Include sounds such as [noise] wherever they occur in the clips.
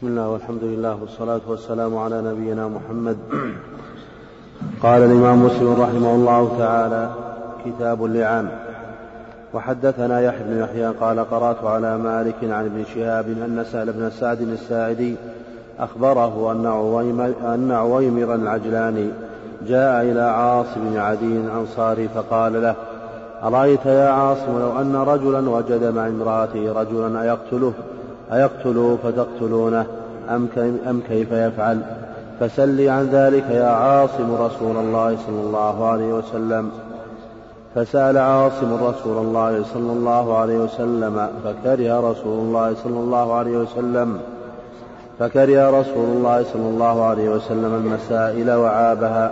بسم الله والحمد لله والصلاة والسلام على نبينا محمد. قال الإمام مسلم رحمه الله تعالى كتاب اللعان. وحدثنا يحيى بن يحيى قال قرأت على مالك عن ابن شهاب أن سهل بن سعد الساعدي أخبره أن عويمر, أن عويمر العجلاني جاء إلى عاصم بن عدي الأنصاري فقال له أرأيت يا عاصم لو أن رجلا وجد مع امرأته رجلا أيقتله؟ أيقتله فتقتلونه أم, أم كيف يفعل؟ فسل عن ذلك يا عاصم رسول الله صلى الله عليه وسلم. فسأل عاصم رسول الله صلى الله عليه وسلم فكره رسول الله صلى الله عليه وسلم. فكره رسول الله صلى الله عليه وسلم المسائل وعابها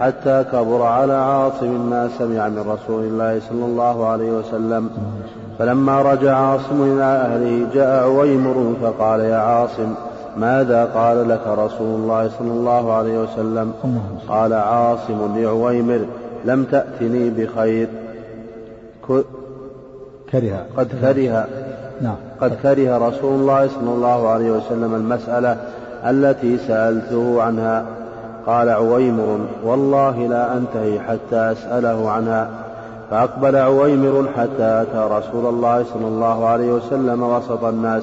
حتى كبر على عاصم ما سمع من رسول الله صلى الله عليه وسلم. فلما رجع عاصم إلى أهله جاء عويمر فقال يا عاصم ماذا قال لك رسول الله صلى الله عليه وسلم؟ قال عاصم لعويمر لم تأتني بخير. كره. قد كره. نعم. قد كره رسول الله صلى الله عليه وسلم المسألة التي سألته عنها. قال عويمر والله لا أنتهي حتى أسأله عنها. فأقبل عويمر حتى أتى رسول الله صلى الله عليه وسلم وسط الناس.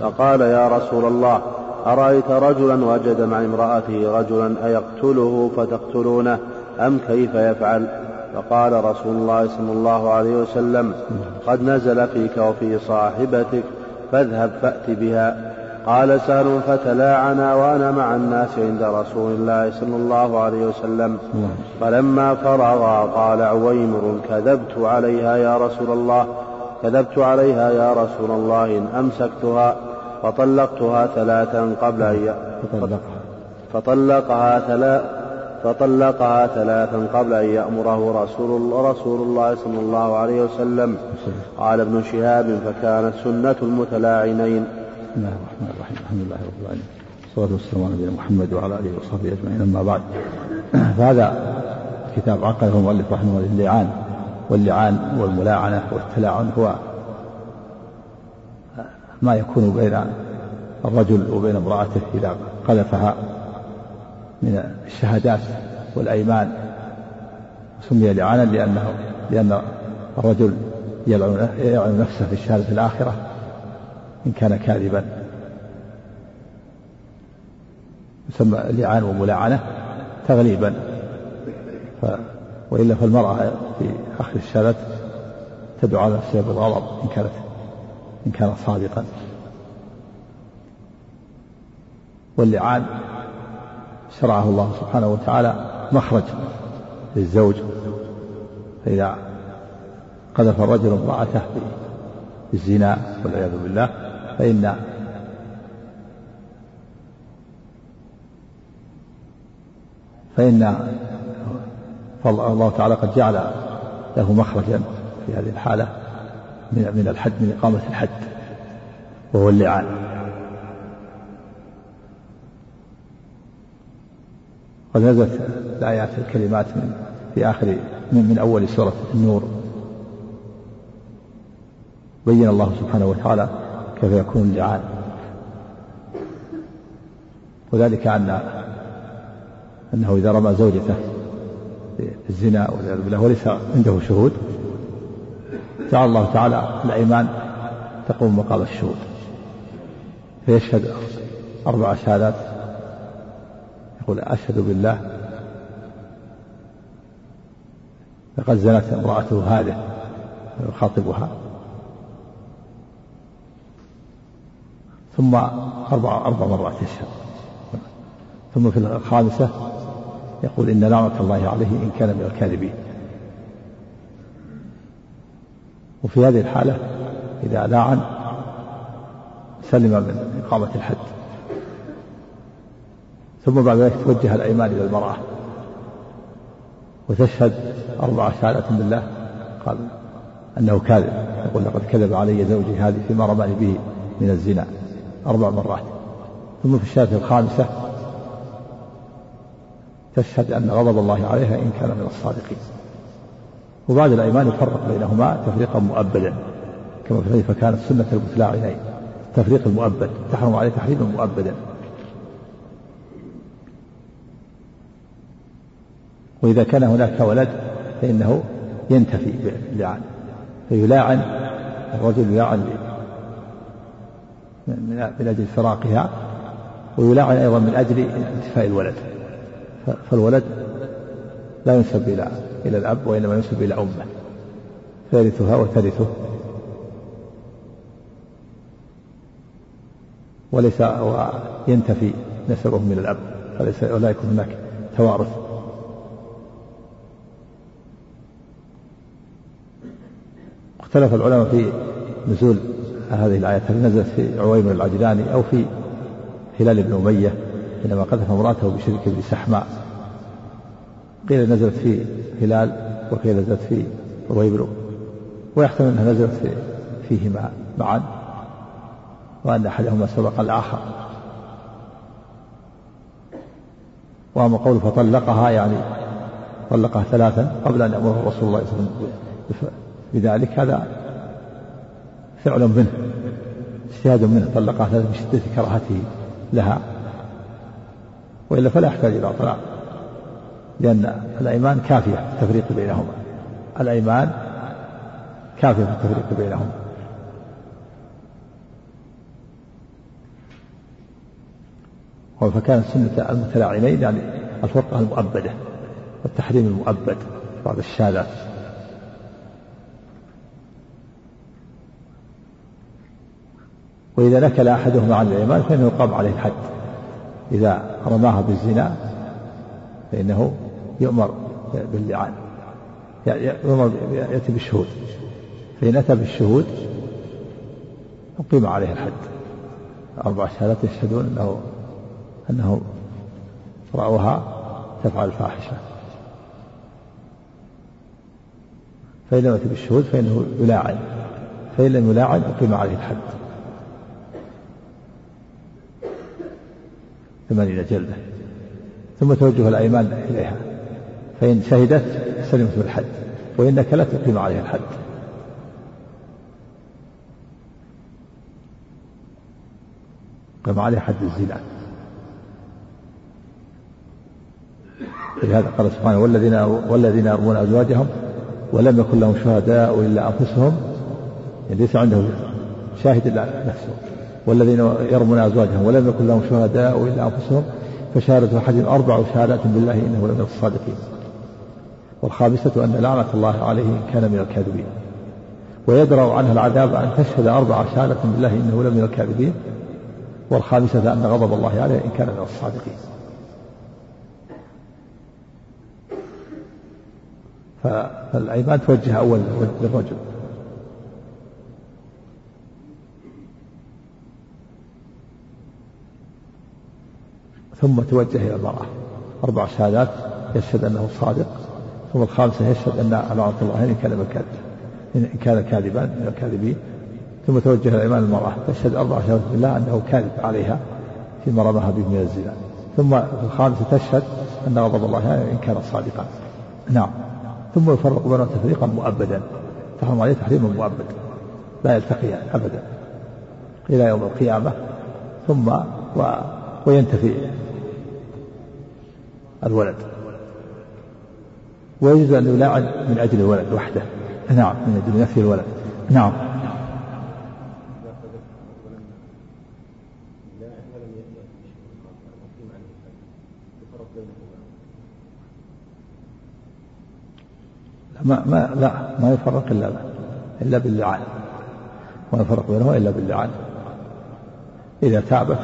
فقال يا رسول الله أرأيت رجلا وجد مع امرأته رجلا أيقتله فتقتلونه؟ أم كيف يفعل؟ فقال رسول الله صلى الله عليه وسلم قد نزل فيك وفي صاحبتك فاذهب فأت بها. قال سهل فتلاعنا وأنا مع الناس عند رسول الله صلى الله عليه وسلم. فلما فرغا قال عويمر كذبت عليها يا رسول الله كذبت عليها يا رسول الله إن أمسكتها فطلقتها ثلاثا قبل أن فطلقها. ثلاث فطلقها ثلاثا قبل أن يأمره رسول الله, رسول الله صلى الله عليه وسلم. قال ابن شهاب فكانت سنة المتلاعنين. بسم الله الرحمن الرحيم. الحمد لله رب العالمين. والصلاة والسلام على نبينا محمد وعلى آله وصحبه أجمعين. أما بعد فهذا كتاب عقده المؤلف رحمه الله اللعان واللعان والملاعنة والتلاعن هو ما يكون بين الرجل وبين امرأته إذا قذفها من الشهادات والأيمان. سمي لعانا لأنه لأن الرجل يلعن نفسه في الشهادة الآخرة. إن كان كاذبا. يسمى لعان وملاعنة تغليبا. ف وإلا فالمرأة في آخر الشهادة تدعو على نفسها بالغضب إن كانت إن كان صادقا. واللعان شرعه الله سبحانه وتعالى مخرج للزوج. فإذا قذف الرجل امرأته بالزنا والعياذ بالله فإن فإن فالله تعالى قد جعل له مخرجا في هذه الحالة من من الحد من إقامة الحد وهو اللعان. قد نزلت الآيات الكلمات من في آخر من, من أول سورة النور. بين الله سبحانه وتعالى كيف يكون اللعان وذلك أن أنه إذا رمى زوجته بالزنا والعياذ بالله وليس عنده شهود جعل الله تعالى الأيمان تقوم مقام الشهود. فيشهد أربع شهادات. يقول أشهد بالله لقد زنت امرأته هذه يخاطبها ثم أربع أربع مرات يشهد. ثم في الخامسة يقول إن لعنة الله عليه إن كان من الكاذبين. وفي هذه الحالة إذا لاعن سلم من إقامة الحد. ثم بعد ذلك توجه الأيمان إلى المرأة. وتشهد أربع شهادات بالله. قال أنه كاذب. يقول لقد كذب علي زوجي هذه فيما رماني به من الزنا. أربع مرات. ثم في الشهادة الخامسة تشهد أن غضب الله عليها إن كان من الصادقين. وبعد الأيمان يفرق بينهما تفريقا مؤبدا. كما في فكانت سنة المتلاعنين. التفريق المؤبد تحرم عليه تحريما مؤبدا. وإذا كان هناك ولد فإنه ينتفي باللعان فيلاعن الرجل يلاعن من أجل فراقها ويلاعن أيضا من أجل انتفاء الولد. فالولد لا ينسب إلى إلى الأب وإنما ينسب إلى أمه. فيرثها وترثه وليس ينتفي نسبه من الأب فليس ولا يكون هناك توارث. اختلف العلماء في نزول هذه الآيات هل نزلت في عويمر العجلاني أو في هلال بن أمية حينما قذف امرأته بشرك بن سحماء قيل نزلت في هلال وقيل نزلت في عويمر ويحتمل أنها نزلت في فيهما معا وأن أحدهما سبق الآخر. وأما قول فطلقها يعني طلقها ثلاثا قبل أن يأمره رسول الله صلى الله عليه وسلم. بذلك هذا فعل منه اجتهاد منه طلقها من شدة كراهته لها. وإلا فلا يحتاج إلى طلاق لأن الأيمان كافية في التفريق بينهما. الأيمان كافية في التفريق بينهما. فكانت سنة المتلاعنين يعني الفرقة المؤبدة والتحريم المؤبد بعض الشاذات. وإذا نكل أحدهما عن الإيمان فإنه يقام عليه الحد. إذا رماها بالزنا فإنه يؤمر باللعان. يؤمر يأتي بالشهود. فإن أتى بالشهود أقيم عليه الحد. أربع شهادات يشهدون أنه أنه رأوها تفعل الفاحشة. فإن لم يأتي بالشهود فإنه يلاعن. فإن لم يلاعن أقيم عليه الحد. ثمانين جلدة. ثم توجه الأيمان إليها. فإن شهدت سلمت بالحد وإنك لا تقيم عليها الحد. قام عليها حد الزنا. لهذا قال سبحانه والذين والذين يرمون أزواجهم ولم يكن لهم شهداء إلا أنفسهم. يعني ليس عندهم شاهد إلا نفسه. والذين يرمون أزواجهم ولم يكن لهم شهداء إلا أنفسهم فشهادة أحدهم أربع شهادات بالله إنه لمن الصادقين. والخامسة أن لعنة الله عليه إن كان من الكاذبين. ويدرأ عنها العذاب أن تشهد أربع شهادة بالله إنه لمن الكاذبين. والخامسة أن غضب الله عليه إن كان من الصادقين. فالأيمان توجه أول للرجل. ثم توجه إلى المرأة أربع شهادات يشهد أنه صادق ثم الخامسة يشهد أن لعنة الله إن كان من إن كان كاذبا من الكاذبين. ثم توجه إلى إيمان المرأة تشهد أربع شهادات بالله أنه كاذب عليها فيما رماها به من الزنا. ثم الخامسة تشهد أن غضب الله إن كان صادقا. نعم. ثم يفرق بينهم تفريقا مؤبدا. تحرم عليه تحريما مؤبدا لا يلتقيان أبدا إلى يوم القيامة. ثم و وينتفي الولد. ويجوز أن يلاعن من أجل الولد وحده. نعم من أجل نفي الولد. نعم. ما ما لا ما يفرق إلا إلا باللعان. ما يفرق بينهما إلا باللعان. إذا تابت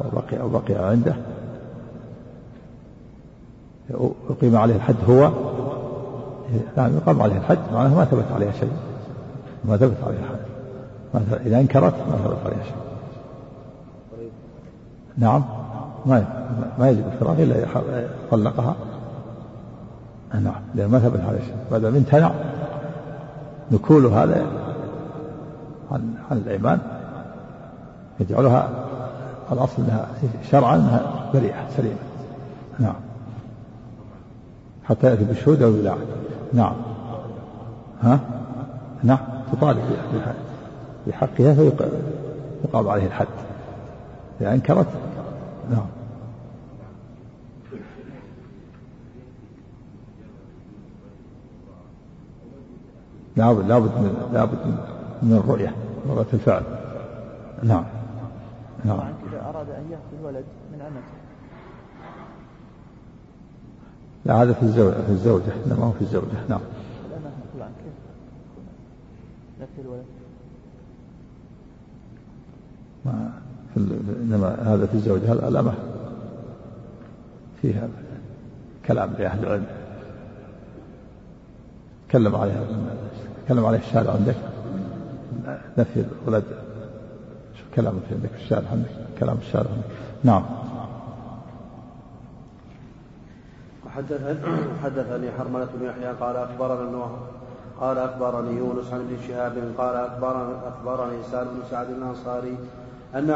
وبقي أو بقي عنده يقيم عليه الحد هو نعم يقام عليه الحد معناه ما ثبت عليها شيء. ما ثبت عليها الحد إذا أنكرت ما ثبت عليها شيء. نعم. ما ما يجب الفراغ إلا طلقها. نعم لأن ما ثبت عليه شيء. ما امتنع نكول هذا عن عن الإيمان يجعلها الأصل أنها شرعا أنها بريئة سليمة. نعم. حتى يأتي بالشهود أو بالله نعم. ها؟ نعم. تطالب بحقها يقام عليه الحد. إذا أنكرت نعم. لابد لابد من لابد من الرؤية رؤية الفعل. نعم. نعم. إذا أراد أن يأخذ ولد من أمته. لا هذا في الزوجة في الزوجة. لا ما هو في الزوجة. نعم. ما في إنما هذا في الزوجة. الأمة فيها كلام لأهل العلم. تكلم عليها. تكلم عليه الشارع عندك. نفي الولد. شو عندك في الشارع عندك. كلام الشارع عندك. نعم. حدثني [clears throat] حرملة بن يحيى قال أخبرنا ابن قال أخبرني يونس عن ابن شهاب قال أخبرني أخبرني سالم بن سعد الأنصاري أن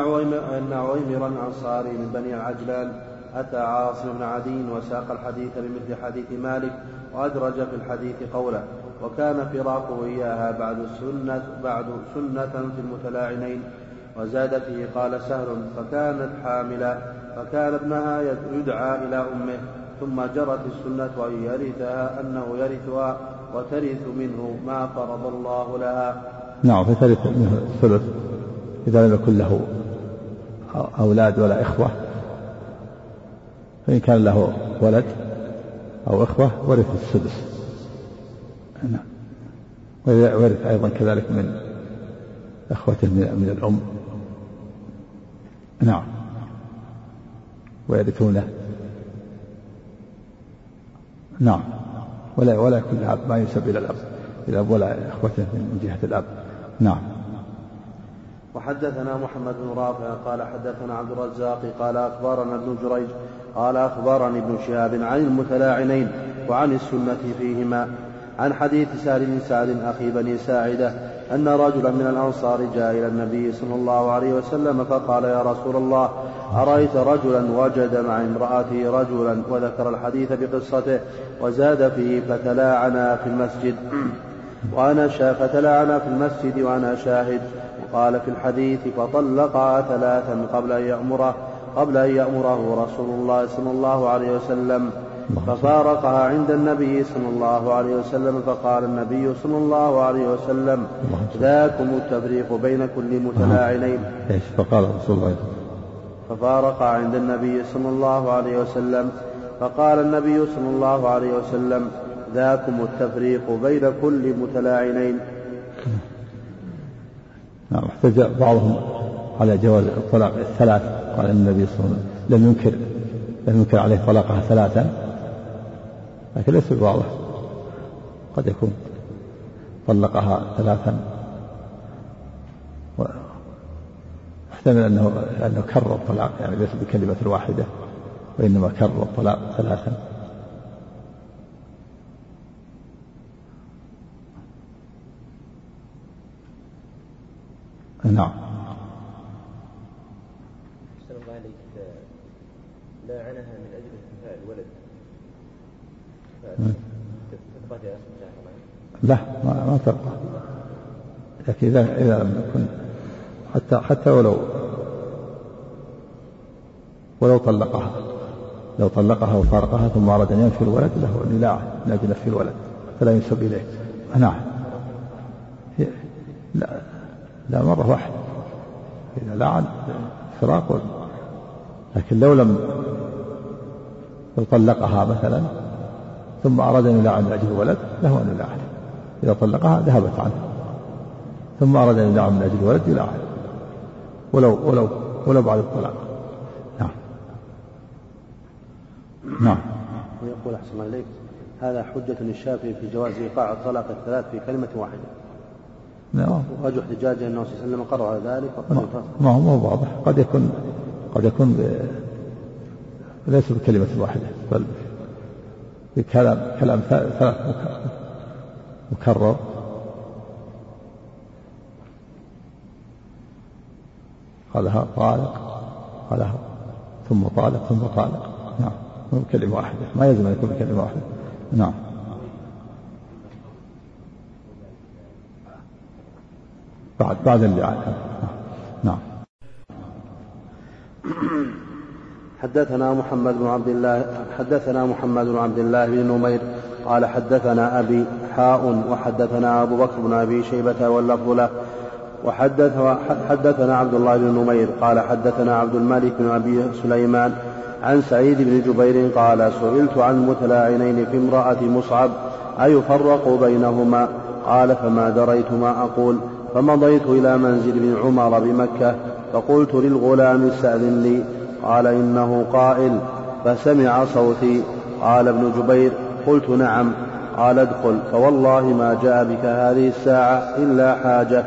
أن عويمر الأنصاري من بني العجلان أتى عاصم بن عدي وساق الحديث بمثل حديث مالك وأدرج في الحديث قوله وكان فراقه إياها بعد سنة بعد سنة في المتلاعنين وزاد فيه قال سهل فكانت حاملا فكان ابنها يدعى إلى أمه ثم جرت السنة أن يرثها أنه يرثها وترث منه ما فرض الله لها. نعم فترث منه الثلث إذا لم يكن له أولاد ولا إخوة فإن كان له ولد أو إخوة ورث السدس. نعم. ويرث أيضا كذلك من إخوته من الأم. نعم. ويرثونه. نعم. ولا ولا يكون الأب ما ينسب إلى الأب. الأب ولا إخوته من جهة الأب. نعم. وحدثنا محمد بن رافع قال حدثنا عبد الرزاق قال أخبرنا ابن جريج قال أخبرني ابن شهاب عن المتلاعنين وعن السنة فيهما. عن حديث سهل بن سعد أخي بني ساعدة أن رجلا من الأنصار جاء إلى النبي صلى الله عليه وسلم فقال يا رسول الله أرأيت رجلا وجد مع امرأته رجلا وذكر الحديث بقصته وزاد فيه فتلاعنا في المسجد. وأنا فتلاعنا في المسجد وأنا شاهد. وقال في الحديث فطلقها ثلاثا قبل أن يأمره قبل أن يأمره رسول الله صلى الله عليه وسلم. ففارقها عند النبي صلى الله عليه وسلم فقال النبي صلى الله عليه وسلم ذاكم التفريق بين كل متلاعنين. إيش؟ فقال رسول الله ففارق عند النبي صلى الله عليه وسلم فقال النبي صلى الله عليه وسلم ذاكم التفريق بين كل متلاعنين. نعم. احتج بعضهم على جواز الطلاق الثلاث قال النبي صلى الله عليه وسلم لم ينكر لم ينكر عليه طلاقها ثلاثا. لكن ليس بواضح. قد يكون طلقها ثلاثا. واحتمل أنه انه كرر الطلاق يعني ليس بكلمة واحدة وإنما كرر الطلاق ثلاثا. نعم. عليك لاعنها من أجل انتفاء الولد لا ما, تبقى. لكن إذا إذا لم يكن. حتى حتى ولو ولو طلقها. لو طلقها وفارقها ثم أراد أن ينفي الولد له النلاع من أجل نفي الولد. فلا ينسب إليه. نعم. لا لا مرة واحدة. إذا لعن فراق لكن لو لم لو طلقها مثلا ثم أراد أن يلاعن من أجل الولد له أن يلاعن إذا طلقها ذهبت عنه. ثم أراد أن يلاعن من أجل الولد يلاعن ولو ولو ولو بعد الطلاق. نعم. نعم. ويقول أحسن الله إليك هذا حجة للشافعي في جواز إيقاع الطلاق الثلاث في كلمة واحدة. نعم. وجه احتجاجه أنه صلى الله عليه وسلم قرر ذلك وقد ما هو مو واضح. قد يكون قد يكون. ليس بكلمة واحدة بل بكلام كلام ثلاث مكرر. قالها طالق قالها ثم طالق ثم طالق. نعم. مو بكلمة واحدة. ما يلزم أن يكون بكلمة واحدة. نعم. بعد بعد اللعان. نعم. حدثنا محمد بن عبد الله حدثنا محمد بن عبد الله بن نمير قال حدثنا أبي حاء وحدثنا أبو بكر بن أبي شيبة واللفظ له. وحدث حدثنا عبد الله بن نمير قال حدثنا عبد الملك بن أبي سليمان عن سعيد بن جبير قال سئلت عن المتلاعنين في امرأة مصعب أيفرق بينهما؟ قال فما دريت ما أقول فمضيت إلى منزل ابن عمر بمكة فقلت للغلام استأذن لي. قال إنه قائل فسمع صوتي. قال ابن جبير قلت نعم. قال ادخل. فوالله ما جاء بك هذه الساعة إلا حاجة.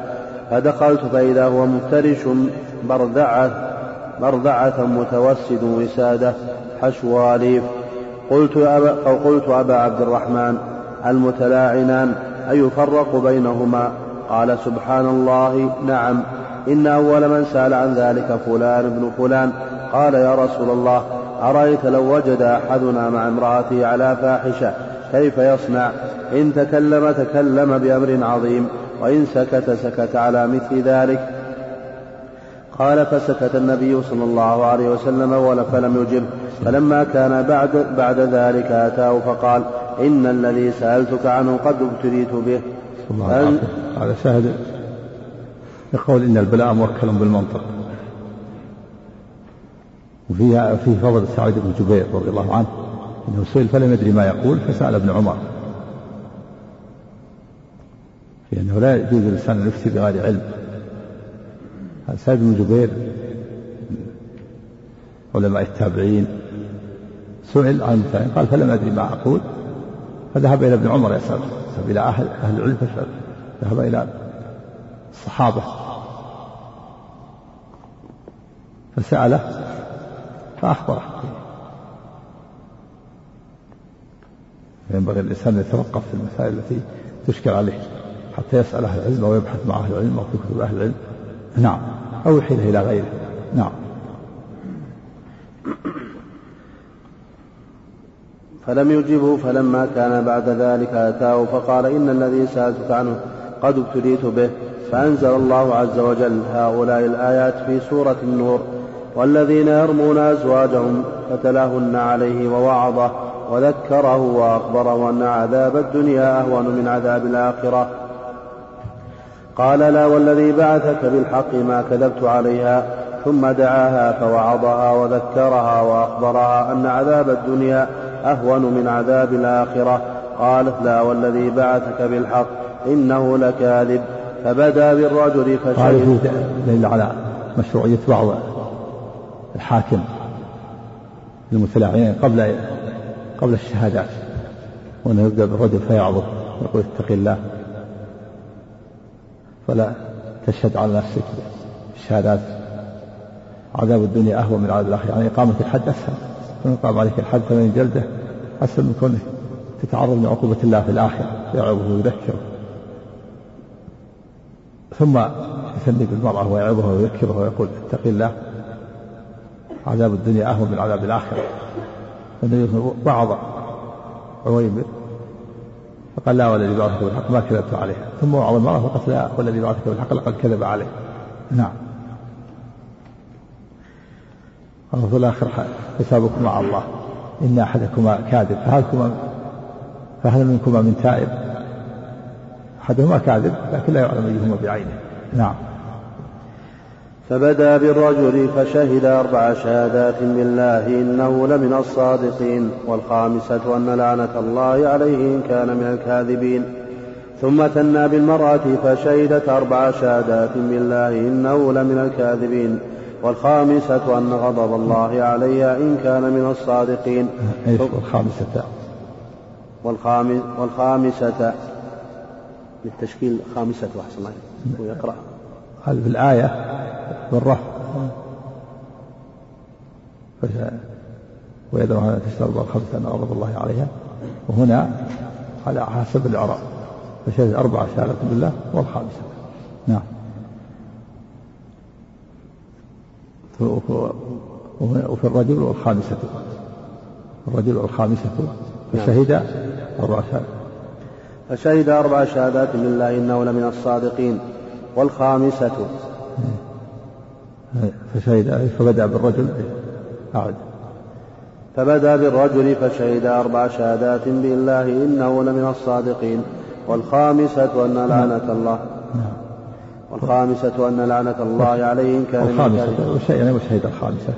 فدخلت فإذا هو مفترش بردعة بردعة متوسد وسادة حشو أليف قلت أبا قلت أبا عبد الرحمن المتلاعنان أيفرق بينهما؟ قال سبحان الله نعم. إن أول من سأل عن ذلك فلان ابن فلان. قال يا رسول الله أرأيت لو وجد أحدنا مع امرأته على فاحشة كيف يصنع؟ إن تكلم تكلم بأمر عظيم وإن سكت سكت على مثل ذلك. قال فسكت النبي صلى الله عليه وسلم فلم يجب فلما كان بعد بعد ذلك أتاه فقال إن الذي سألتك عنه قد ابتليت به. الله هذا شاهد يقول إن البلاء موكل بالمنطق. وفيها في فضل سعيد بن جبير رضي الله عنه أنه سئل فلم يدري ما يقول؟ فسأل ابن عمر. لأنه لا يجوز للانسان أن يفتي بغير علم. سعيد بن جبير علماء التابعين سئل عن التابعين قال فلم أدري ما أقول؟ فذهب إلى ابن عمر يسال ذهب إلى أهل أهل العلم فسال ذهب إلى الصحابة. فسأله فاخبره ينبغي الإنسان أن يتوقف في المسائل التي تشكل عليه حتى يسأل أهل العلم أو يبحث مع أهل العلم أو في كتب أهل العلم. نعم. أو يحيله إلى غيره. نعم. فلم يجبه فلما كان بعد ذلك أتاه فقال إن الذي سألتك عنه قد ابتليت به فأنزل الله عز وجل هؤلاء الآيات في سورة النور. والذين يرمون أزواجهم فتلاهن عليه ووعظه وذكره وأخبره أن عذاب الدنيا أهون من عذاب الآخرة. قال لا والذي بعثك بالحق ما كذبت عليها ثم دعاها فوعظها وذكرها وأخبرها أن عذاب الدنيا أهون من عذاب الآخرة. قالت لا والذي بعثك بالحق إنه لكاذب فبدا بالرجل فشهد دليل على مشروعية بعض الحاكم المتلاعين قبل قبل الشهادات وأنه يبدأ بالرجل فيعظه ويقول اتق الله فلا تشهد على نفسك الشهادات عذاب الدنيا أهون من عذاب الآخرة يعني إقامة الحد أسهل. فمن قام عليك الحد فمن جلده أسهل من كونه تتعرض لعقوبة الله في الآخرة يعظه ويذكره. ثم يثني بالمرأة ويعظها ويذكرها ويقول اتق الله. عذاب الدنيا أهون من عذاب الآخرة. النبي وعظ عويمر فقال لا والذي بعثك بالحق ما كذبت عليه. ثم وعظ المرأة فقالت لا والذي بعثك بالحق لقد كذب عليه. نعم. قال في الآخر حسابكم مع الله. إن أحدكما كاذب. فهل فهل منكما من تائب؟ أحدهما كاذب لكن لا يعلم أيهما بعينه. نعم. فبدا بالرجل فشهد أربع شهادات بالله إنه لمن الصادقين والخامسة أن لعنة الله عليه إن كان من الكاذبين. ثم ثنى بالمرأة فشهدت أربع شهادات بالله إنه لمن الكاذبين. والخامسة أن غضب الله عليها إن كان من الصادقين. والخامسة؟ والخامس والخامسة للتشكيل خامسة أحسن الله ويقرأ هذا في بالرفع ويدعوها تشترط الخمسة أن غضب الله عليها. وهنا على حسب الإعراب فشهد أربع شهادات بالله والخامسة. نعم. وفي الرجل والخامسة. الرجل والخامسة. فشهد أربع شهادات فشهد أربع شهادات لله إنه لمن الصادقين والخامسة. فشهد فبدأ بالرجل. أعد. فبدأ بالرجل فشهد أربع شهادات بالله إنه لمن الصادقين. والخامسة أن لعنة الله. والخامسة أن لعنة الله عليه إن كان. وشيء يعني وشهد الخامسة.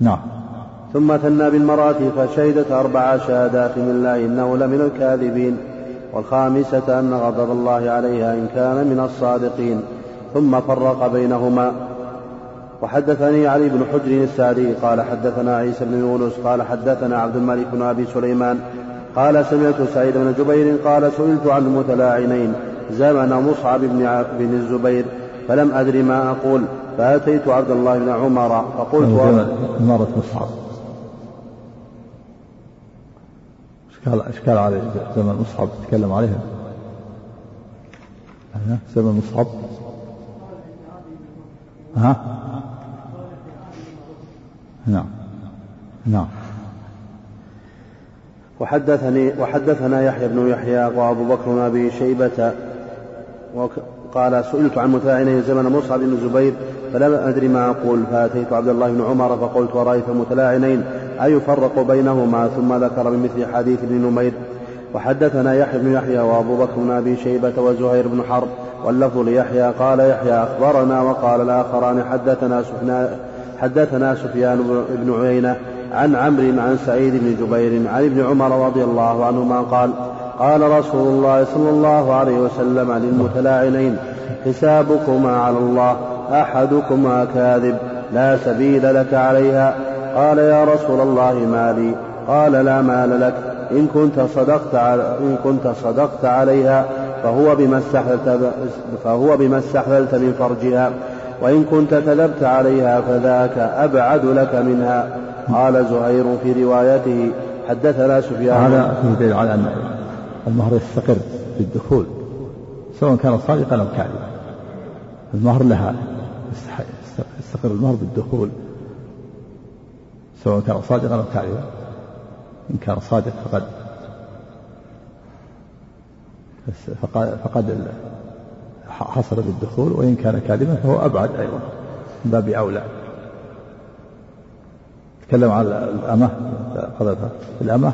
نعم. ثم ثنى بالمرأة فشهدت أربع شهادات بالله إنه لمن الكاذبين. والخامسة أن غضب الله عليها إن كان من الصادقين. ثم فرق بينهما. وحدثني علي بن حجر السعدي قال حدثنا عيسى بن يونس قال حدثنا عبد الملك بن أبي سليمان قال سمعت سعيد بن جبير قال سئلت عن المتلاعنين زمن مصعب بن بن الزبير فلم أدر ما أقول فأتيت عبد الله بن عمر فقلت مرة مصعب. اشكال اشكال على زمن مصعب تكلم عليها. ها؟ زمن مصعب. ها؟ نعم. نعم. وحدثني وحدثنا يحيى بن يحيى وأبو بكر بن أبي شيبة وقال سئلت عن متلاعنين زمن مصعب بن الزبير فلم أدري ما أقول فأتيت عبد الله بن عمر فقلت ورايت المتلاعنين أيفرق بينهما؟ ثم ذكر بمثل حديث ابن نمير. وحدثنا يحيى بن يحيى وأبو بكر بن أبي شيبة وزهير بن حرب واللفظ ليحيى قال يحيى أخبرنا وقال الآخران حدثنا حدثنا سفيان بن عيينة عن عمرو عن سعيد بن جبير عن ابن عمر رضي الله عنهما قال قال رسول الله صلى الله عليه وسلم للمتلاعنين حسابكما على الله أحدكما كاذب لا سبيل لك عليها. قال يا رسول الله ما لي؟ قال لا مال لك. إن كنت صدقت إن كنت صدقت عليها فهو بما استحللت فهو بما استحللت من فرجها. وإن كنت كذبت عليها فذاك أبعد لك منها. قال زهير في روايته حدثنا سفيان. هذا فيه دليل على أن المهر يستقر بالدخول سواء كان صادقا أو كاذبا. المهر لها يستقر المهر بالدخول سواء كان صادقا أو كاذبا. إن كان صادق فقد فقد, فقد حصل بالدخول وإن كان كاذبا فهو أبعد أيضا من باب أولى. تكلم على الأمة الأمة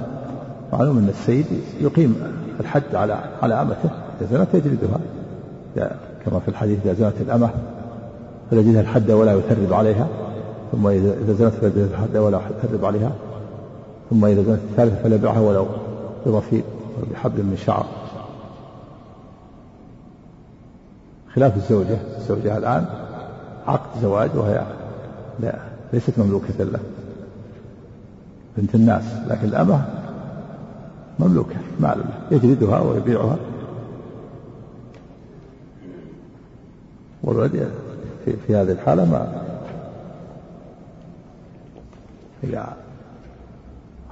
معلوم أن السيد يقيم الحد على على أمته إذا زنت يجلدها. كما في الحديث إذا زنت الأمة فليجدها الحد ولا يثرب عليها ثم إذا زنت فليجدها الحد ولا يثرب عليها ثم إذا زنت الثالثة فليبيعها ولو بضفير بحبل من شعر. خلاف الزوجة. الزوجة الآن عقد زواج وهي لا ليست مملوكة له. بنت الناس لكن الأمة مملوكة مال له يجلدها ويبيعها. والولد في, في هذه الحالة ما إذا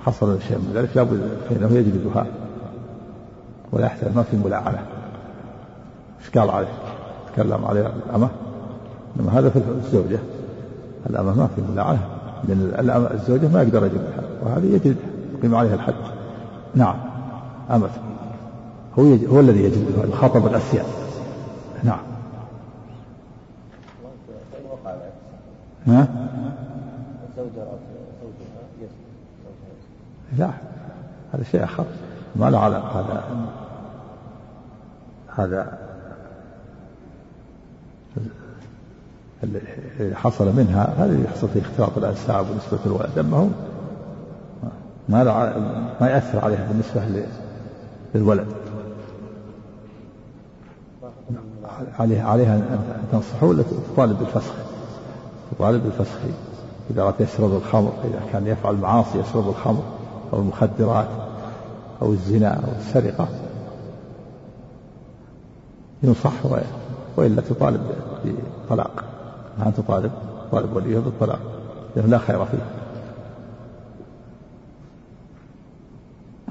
حصل شيء من ذلك لابد فإنه يجلدها. ولا يحتاج ما في ملاعنة. إشكال عليه؟ تكلم عليها الأمة. إنما هذا في الزوجة. الأمة ما في ملاعنة لأن الزوجة ما يقدر يجلدها وهذه يجلدها يقيم عليها الحد نعم. أمة. هو يج... هو الذي يجلدها يخاطب الأسياد. نعم. ها؟ لا. هذا شيء آخر. ما له علاقة. هذا هذا حصل منها هذا اللي يحصل فيه اختلاط الأنساب ونسبة الولد. أما هو ما ما يأثر عليها بالنسبة للولد. عليها عليها أن تنصحه ولا تطالب بالفسخ؟ تطالب بالفسخ. إذا أردت يشرب الخمر إذا كان يفعل معاصي يشرب الخمر أو المخدرات أو الزنا أو السرقة ينصح وإلا تطالب بالطلاق ما تطالب تطالب وليه بالطلاق لأنه لا خير فيه.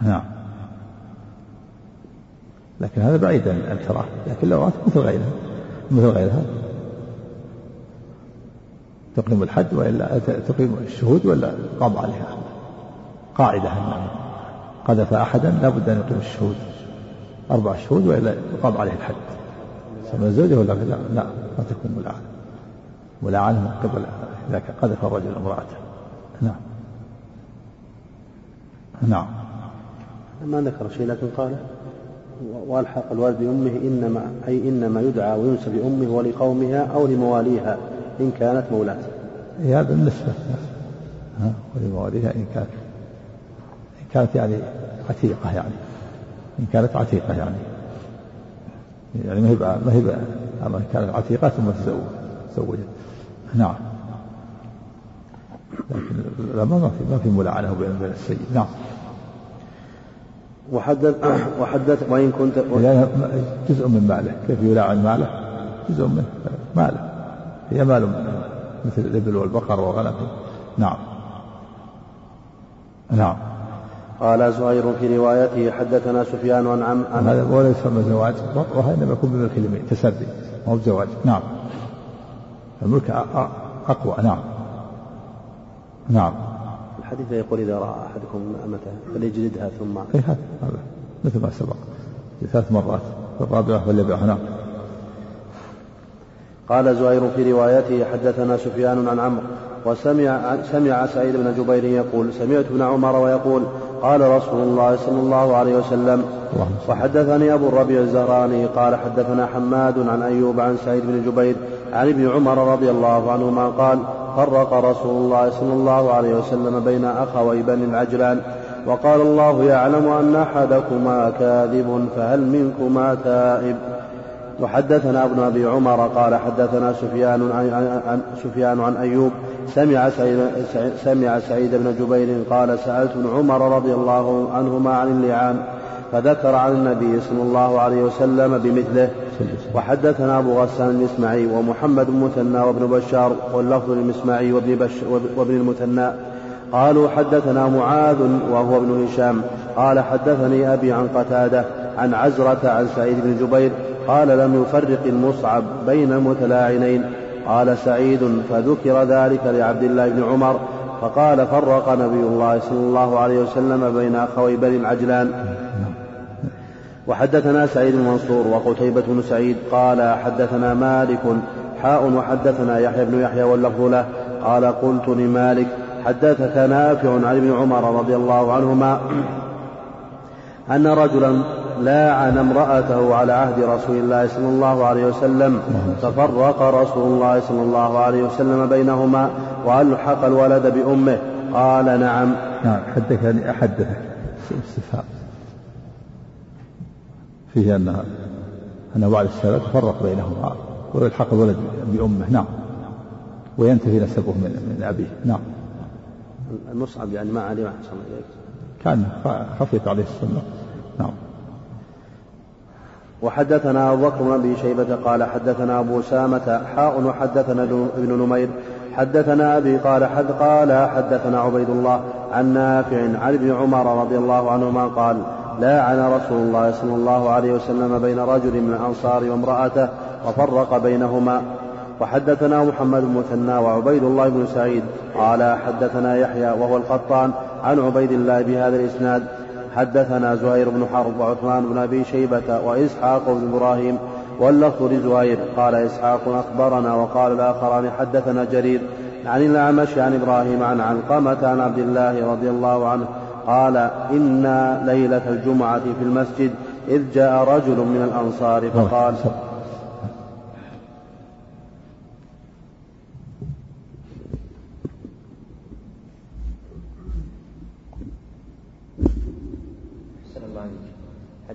نعم. لكن هذا بعيد عن أن تراه لكن لو مثل غيرها. مثل غيرها. تقيم الحد وإلا تقيم الشهود ولا قام عليها. قاعدة انه قذف أحدا لابد أن يقيم الشهود. أربع شهود وإلا يقام عليه الحد. سمى الزوجة ولا لا لا ما تكون ملعنه ملاعنة من قبل إذا قذف الرجل امرأته نعم. نعم. ما ذكر شيء لكن قال والحق الوالد بأمه إنما أي إنما يدعى وينسب لأمه ولقومها أو لمواليها إن كانت مولاة. هذا بالنسبة ها ولمواليها إن كانت إن كانت يعني عتيقة يعني. إن كانت عتيقة يعني. يعني ما هي ما هي أما كانت عتيقة ثم تزوجت نعم. لكن لما ما في ما في ملاعنة بين السيد. نعم. وحدث وحدث وإن كنت جزء من ماله. كيف يلاعن ماله؟ جزء من ماله. هي مال مثل الإبل والبقر والغنم نعم. نعم. قال زهير في روايته حدثنا سفيان عن عم عن هذا ولا يسمى زواج. وهذا انما يكون بملك اليمين تسري ما هو بزواج. نعم. الملك أقوى. نعم. نعم. الحديث يقول إذا رأى أحدكم أمته فليجلدها ثم إيه هذا مثل ما سبق. ثلاث مرات. الرابعة فليبيعها نعم. قال زهير في روايته حدثنا سفيان عن عمرو وسمع سمع سعيد بن جبير يقول سمعت ابن عمر ويقول قال رسول الله صلى الله عليه وسلم وحدثني أبو الربيع الزهراني قال حدثنا حماد عن أيوب عن سعيد بن جبير عن ابن عمر رضي الله عنهما قال فرق رسول الله صلى الله عليه وسلم بين أخوي بني العجلان وقال الله يعلم أن أحدكما كاذب فهل منكما تائب؟ وحدثنا ابن أبي عمر قال حدثنا سفيان عن, سفيان عن أيوب سمع سعيد, سمع سعيد بن جبير قال سألت ابن عمر رضي الله عنهما عن اللعان فذكر عن النبي صلى الله عليه وسلم بمثله. وحدثنا أبو غسان المسمعي ومحمد المثنى وابن بشار واللفظ للمسمعي وابن, بش وابن المثنى. قالوا حدثنا معاذ وهو ابن هشام. قال حدثني أبي عن قتادة. عن عزرة عن سعيد بن جبير قال لم يفرق المصعب بين المتلاعنين قال سعيد فذكر ذلك لعبد الله بن عمر فقال فرق نبي الله صلى الله عليه وسلم بين أخوي بني العجلان. وحدثنا سعيد بن وقتيبة بن سعيد قال حدثنا مالك حاء وحدثنا يحيى بن يحيى واللفظ له. قال قلت لمالك حدثك نافع عن ابن عمر رضي الله عنهما أن رجلا لاعن امرأته على عهد رسول الله صلى الله عليه وسلم. ففرق رسول الله صلى الله عليه وسلم بينهما وألحق الولد بأمه. قال نعم. نعم حدثني أحدثك استفهام. فيه أن أن بعد السلام فرق بينهما ويلحق الولد بأمه. نعم. وينتفي نسبه من من أبيه. نعم. المصعب يعني ما عليه أحسن إليك. كان خفيت عليه السنة. نعم. وحدثنا أبو بكر بن أبي شيبة قال حدثنا أبو سامة حاء وحدثنا ابن نمير. حدثنا أبي قال حد قال حدثنا عبيد الله عن نافع عن ابن عمر رضي الله عنهما قال لاعن رسول الله صلى الله عليه وسلم بين رجل من الأنصار وامرأته وفرق بينهما. وحدثنا محمد بن مثنى وعبيد الله بن سعيد قال حدثنا يحيى وهو القطان عن عبيد الله بهذا الإسناد. حدثنا زهير بن حرب وعثمان بن أبي شيبة وإسحاق بن إبراهيم واللفظ لزهير قال إسحاق أخبرنا وقال الآخران حدثنا جرير عن الأعمش عن إبراهيم عن علقمة عن عبد الله رضي الله عنه قال إنا ليلة الجمعة في المسجد إذ جاء رجل من الأنصار فقال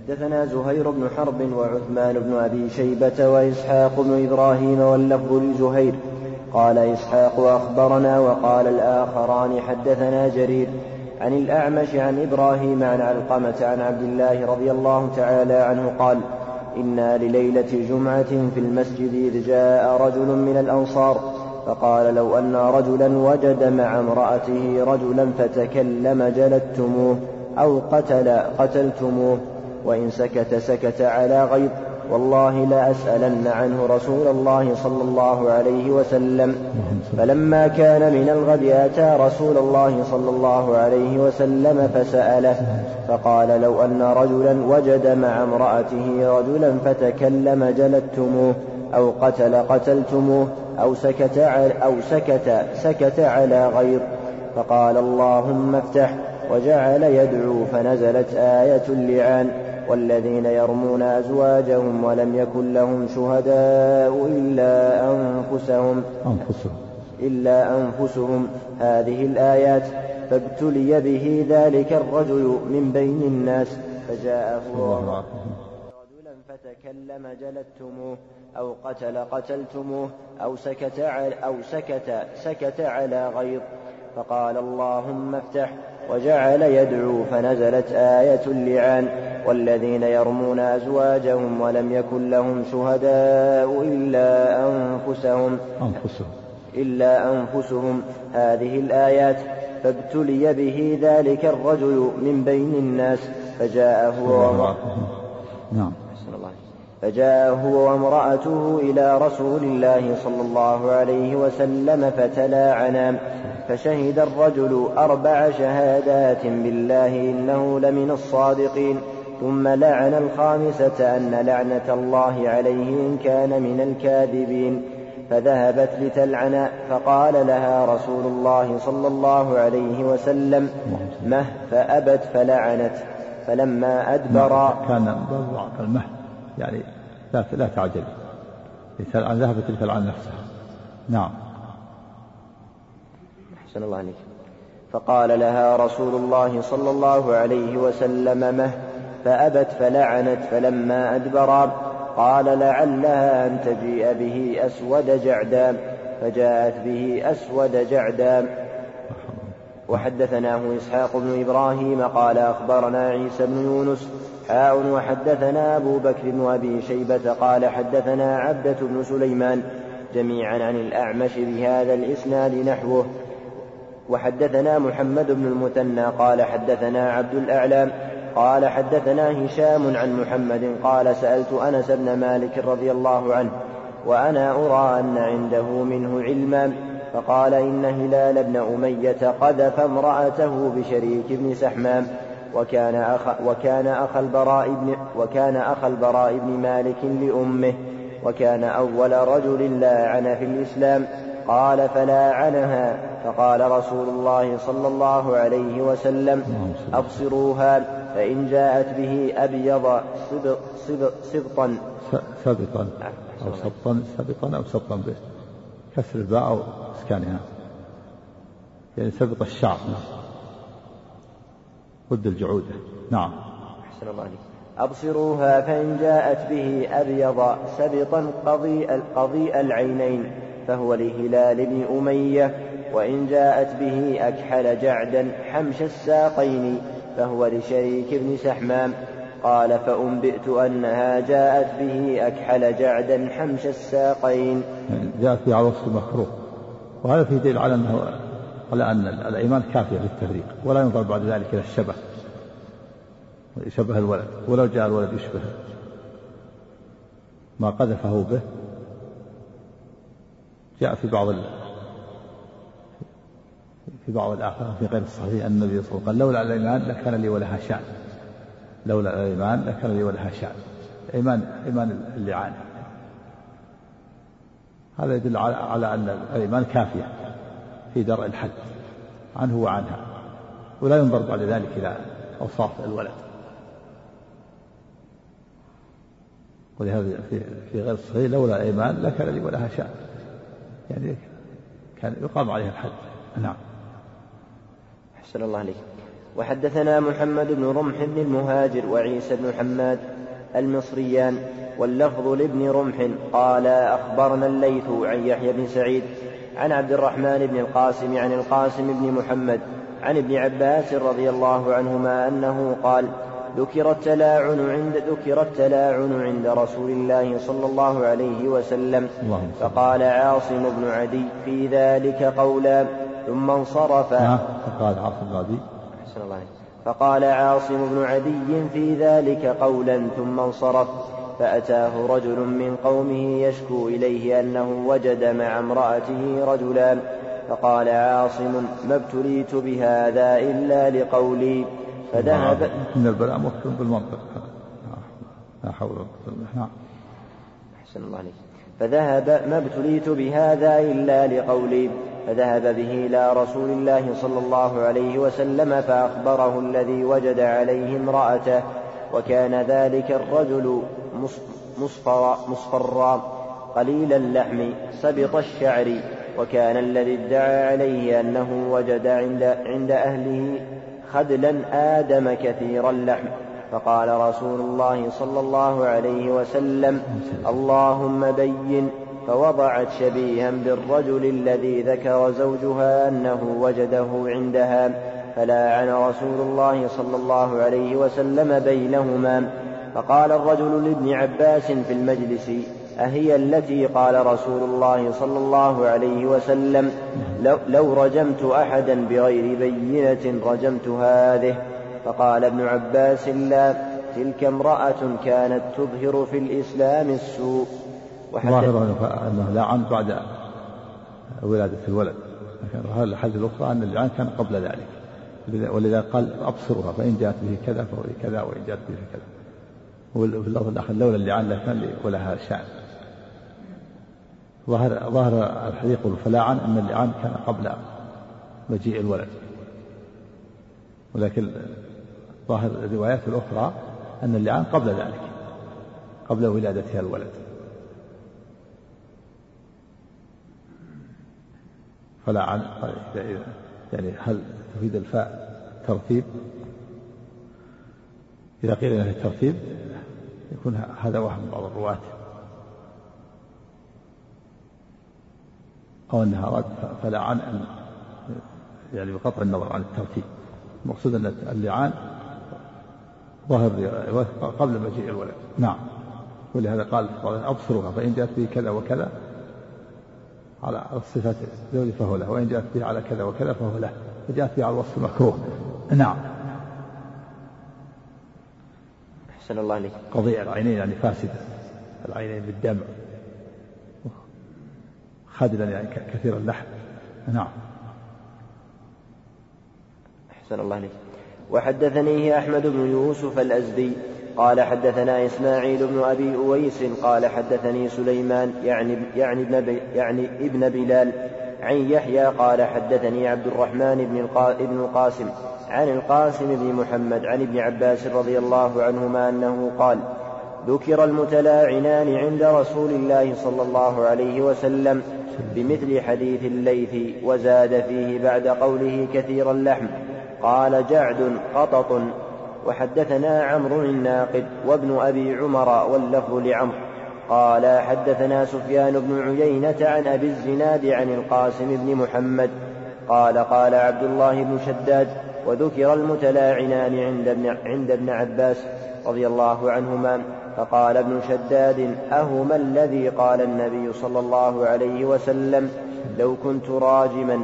حدثنا زهير بن حرب وعثمان بن أبي شيبة وإسحاق بن إبراهيم واللفظ لزهير. قال إسحاق أخبرنا وقال الآخران حدثنا جرير عن الأعمش عن إبراهيم عن علقمة عن عبد الله رضي الله تعالى عنه قال إنا لليلة جمعة في المسجد إذ جاء رجل من الأنصار فقال لو أن رجلا وجد مع امرأته رجلا فتكلم جلدتموه أو قتل قتلتموه وإن سكت سكت على غيظ والله لأسألن عنه رسول الله صلى الله عليه وسلم. فلما كان من الغد أتى رسول الله صلى الله عليه وسلم فسأله فقال لو أن رجلا وجد مع امرأته رجلا فتكلم جلدتموه أو قتل قتلتموه أو سكت أو سكت سكت على غير فقال اللهم افتح وجعل يدعو فنزلت آية اللعان. والذين يرمون أزواجهم ولم يكن لهم شهداء إلا أنفسهم. أنفسهم. إلا أنفسهم. هذه الآيات فابتلي به ذلك الرجل من بين الناس فجاءه رجلا فتكلم جلدتموه أو قتل قتلتموه أو سكت أو سكت سكت على غيظ. فقال اللهم افتح وجعل يدعو فنزلت آية اللعان والذين يرمون أزواجهم ولم يكن لهم شهداء إلا أنفسهم. أنفسهم. إلا أنفسهم. هذه الآيات فابتلي به ذلك الرجل من بين الناس فجاء هو نعم. فجاء هو وامرأته إلى رسول الله صلى الله عليه وسلم فتلاعنا فشهد الرجل أربع شهادات بالله إنه لمن الصادقين ثم لعن الخامسة أن لعنة الله عليه إن كان من الكاذبين فذهبت لتلعن فقال لها رسول الله صلى الله عليه وسلم مه فأبت فلعنت فلما أدبر كان المه يعني لا لا تعجل ذهبت لتلعن نفسها. نعم. أحسن الله عليك. فقال لها رسول الله صلى الله عليه وسلم مه فأبت فلعنت فلما أدبر قال لعلها أن تجيء به أسود جعدام فجاءت به أسود جعدام وحدثناه إسحاق بن إبراهيم قال أخبرنا عيسى بن يونس حاء وحدثنا أبو بكر وأبي شيبة قال حدثنا عبدة بن سليمان جميعا عن الأعمش بهذا الإسناد نحوه. وحدثنا محمد بن المثنى قال حدثنا عبد الأعلام قال حدثنا هشام عن محمد قال سألت أنس بن مالك رضي الله عنه وأنا أرى أن عنده منه علما. فقال إن هلال بن أمية قذف امرأته بشريك بن سحمام وكان أخ وكان أخ البراء بن وكان أخ البراء بن مالك لأمه وكان أول رجل لاعن في الإسلام. قال فلاعنها فقال رسول الله صلى الله عليه وسلم أبصروها فإن جاءت به أبيض صبط صبطا. سبطا. أو سبطا سبطا أو سبطا به. كسر الباء أو إسكانها. يعني سبط الشعر. ود الجعودة. نعم. أحسن الله عليك. أبصروها فإن جاءت به أبيض سبطا قضيء قضيء العينين فهو لهلال بن أمية. وإن جاءت به أكحل جعدا حمش الساقين فهو لشريك بن سحمام. قال فأنبئت أنها جاءت به أكحل جعدا حمش الساقين. جاءت على وصف المكروه وهذا في دليل على أنه على أن الأيمان كافية للتفريق ولا ينظر بعد ذلك إلى الشبه يشبه الولد ولو جاء الولد يشبه ما قذفه به. جاء في بعض في بعض الآخر في غير الصحيح أن النبي صلى الله عليه وسلم قال لولا الإيمان لكان لي ولها شأن. لولا الإيمان لكان لي ولها شأن إيمان إيمان اللعان. هذا يدل على على أن الإيمان كافية في درء الحد عنه وعنها ولا ينظر بعد ذلك إلى أوصاف الولد. ولهذا في في غير الصحيح لولا الإيمان لكان لي ولها شأن يعني كان يقام عليها الحد. نعم. أحسن الله عليك وحدثنا محمد بن رمح بن المهاجر وعيسى بن حماد المصريان واللفظ لابن رمح قال أخبرنا الليث عن يحيى بن سعيد عن عبد الرحمن بن القاسم عن القاسم بن محمد عن ابن عباس رضي الله عنهما أنه قال ذكر التلاعن عند ذكر التلاعن عند رسول الله صلى الله عليه وسلم. فقال عاصم بن عدي في ذلك قولا. ثم انصرف فقال عاصم بن عدي. أحسن الله. فقال عاصم بن عدي في ذلك قولا ثم انصرف. فأتاه رجل من قومه يشكو إليه أنه وجد مع امرأته رجلان فقال عاصم ما ابتليت بهذا إلا لقولي. فذهب من البلاء مكتوب بالمنطق. لا حول ولا قوة نعم أحسن الله عليك. فذهب ما ابتليت بهذا إلا لقولي. فذهب به إلى رسول الله صلى الله عليه وسلم فأخبره الذي وجد عليه امرأته وكان ذلك الرجل مصفرا, مصفرا قليل اللحم سبط الشعر وكان الذي ادعى عليه أنه وجد عند, عند أهله خدلا آدم كثير اللحم. فقال رسول الله صلى الله عليه وسلم اللهم بين فوضعت شبيها بالرجل الذي ذكر زوجها أنه وجده عندها فلاعن رسول الله صلى الله عليه وسلم بينهما. فقال الرجل لابن عباس في المجلس أهي التي قال رسول الله صلى الله عليه وسلم لو, رجمت أحدا بغير بينة رجمت هذه. فقال ابن عباس لا تلك امرأة كانت تظهر في الإسلام السوء. ظاهر أنه لعن بعد ولادة الولد. لكن الحديث الأخرى أن اللعان كان قبل ذلك. ولذا قال أبصرها فإن جاءت به كذا فهو كذا وإن جاءت به كذا. وفي اللفظ الآخر لولا اللعان لكان ولها شأن. ظاهر ظاهر الحديث يقول أن اللعان كان قبل مجيء الولد. ولكن ظاهر الروايات الأخرى أن اللعان قبل ذلك قبل ولادتها الولد. فلاعن يعني هل تفيد الفاء ترتيب؟ إذا قيل له الترتيب يكون هذا وهم بعض الرواة. أو أنها أراد فلعن أن يعني بقطع النظر عن الترتيب. المقصود أن اللعان ظاهر قبل مجيء الولد. نعم. ولهذا قال أبصرها فإن جاءت به كذا وكذا على الصفات الزوج فهو له وإن جاءت به على كذا وكذا فهو له وجاءت به على الوصف المكروه. نعم. أحسن الله عليك قضية العينين يعني فاسدة. العينين بالدمع. خادلا يعني كثير اللحم. نعم. أحسن الله عليك وحدثنيه أحمد بن يوسف الأزدي. قال حدثنا إسماعيل بن أبي أويس قال حدثني سليمان يعني يعني ابن يعني ابن بلال عن يحيى قال حدثني عبد الرحمن بن ابن القاسم عن القاسم بن محمد عن ابن عباس رضي الله عنهما أنه قال ذكر المتلاعنان عند رسول الله صلى الله عليه وسلم بمثل حديث الليث وزاد فيه بعد قوله كثير اللحم. قال جعد قطط وحدثنا عمرو الناقد وابن أبي عمر واللفظ لعمرو قال حدثنا سفيان بن عيينة عن أبي الزناد عن القاسم بن محمد قال قال عبد الله بن شداد وذكر المتلاعنان عند ابن, عند ابن عباس رضي الله عنهما فقال ابن شداد أهما الذي قال النبي صلى الله عليه وسلم لو كنت راجما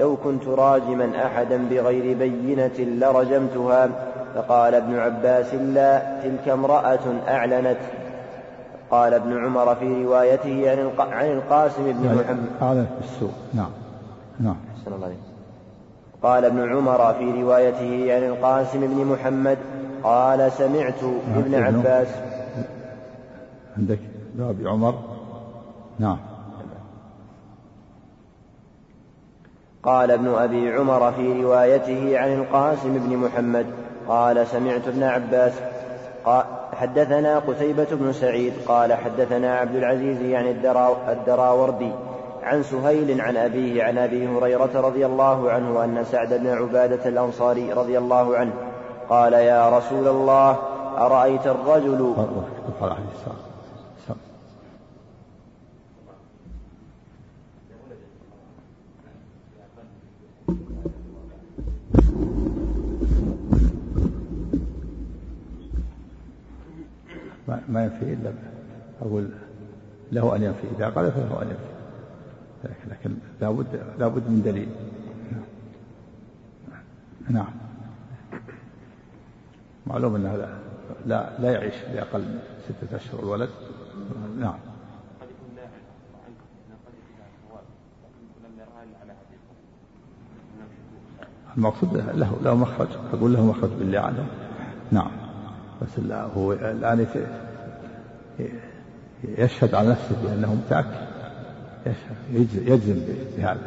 لو كنت راجما أحدا بغير بينة لرجمتها فقال ابن عباس لا تلك امرأة أعلنت. قال ابن عمر في روايته عن عن القاسم بن يعني محمد. أعلنت بالسوء نعم. نعم. أحسن الله عليك. قال ابن عمر في روايته عن القاسم بن محمد قال سمعت نعم ابن عباس. عندك أبي عمر؟ نعم. قال ابن أبي عمر في روايته عن القاسم بن محمد. قال سمعت ابن عباس حدثنا قتيبة بن سعيد قال حدثنا عبد العزيز يعني الدراوردي عن سهيل عن أبيه عن أبي هريرة رضي الله عنه أن سعد بن عبادة الأنصاري رضي الله عنه قال يا رسول الله أرأيت الرجل ما ينفي إلا أقول له أن ينفي إذا قال فله أن ينفي. لكن لابد لابد من دليل. نعم. معلوم أنه لا لا, لا يعيش لأقل من ستة أشهر الولد. نعم. المقصود له له مخرج. أقول له مخرج بالله عنه نعم. بس هو الآن يشهد على نفسه بأنه متأكد يجزم بهذا.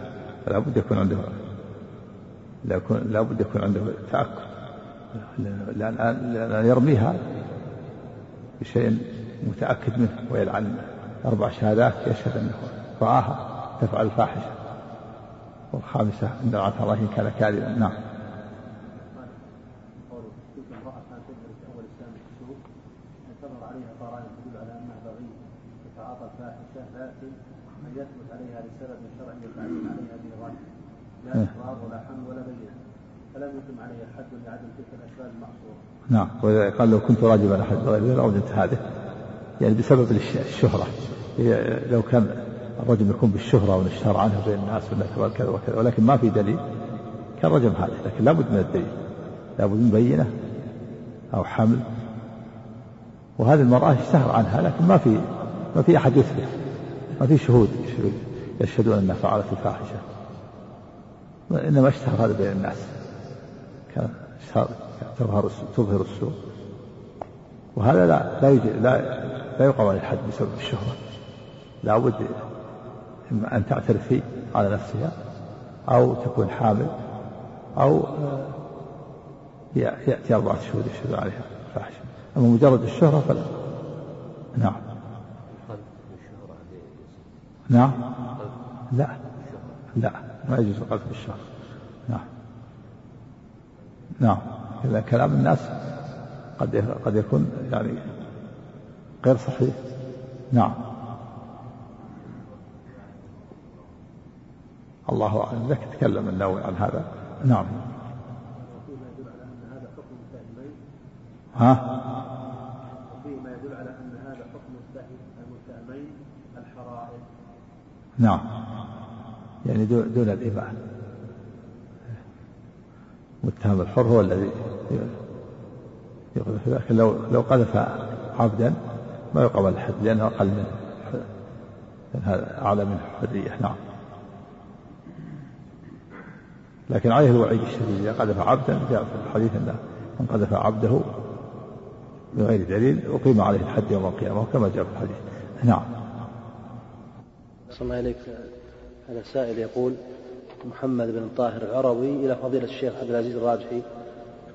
فلا بد يكون عنده لا بد يكون عنده تأكد لأن يرميها بشيء متأكد منه ويلعن أربع شهادات يشهد أنه رآها تفعل الفاحشة. والخامسة أن لعنة الله كان كاذبا. نعم يثبت عليها لسبب شرعي يتعين عليها به غالب لا اقرار ولا حمل ولا بينه فلم عليه لعدم تلك الاسباب. نعم وإذا قال لو كنت راجبا احد غيره لاوجدت هذه يعني بسبب الشهرة. لو كان الرجل يكون بالشهرة ونشتهر عنها بين الناس ولا كذا وكذا ولكن ما في دليل كان رجم هذا لكن لابد من الدليل. لابد من بينة أو حمل. وهذه المرأة اشتهر عنها لكن ما في ما في أحد يثبت. ما في شهود يشهدون أنها فعلت الفاحشة. انما اشتهر هذا بين الناس. تظهر تظهر السوء. وهذا لا لا يجي لا لا يقام عليه الحد بسبب الشهرة لا بد إما أن تعترف على نفسها أو تكون حامل أو يأتي أربعة شهود يشهد عليها. فاحشة أما مجرد الشهرة فلا. نعم. نعم. لا. لا. ما يجوز القذف بالشهرة نعم. نعم. كلام الناس قد قد يكون يعني غير صحيح. نعم. الله أعلم. لك تكلم النووي عن هذا. نعم. ها؟ وفيه ما يدل على أن هذا حكم المتهمين الحرائر نعم. يعني دون الإمام متهم الحر هو الذي يقذف لكن لو لو قذف عبدا ما يقبل الحد لأنه أقل منه هذا أعلى من الحرية نعم. لكن عليه الوعيد الشديد. إذا قذف عبدا جاء في الحديث أنه من قذف عبده بغير دليل أقيم عليه الحد يوم القيامة كما جاء في الحديث. نعم. صلى الله عليك هذا سائل يقول محمد بن طاهر العروي إلى فضيلة الشيخ عبد العزيز الراجحي.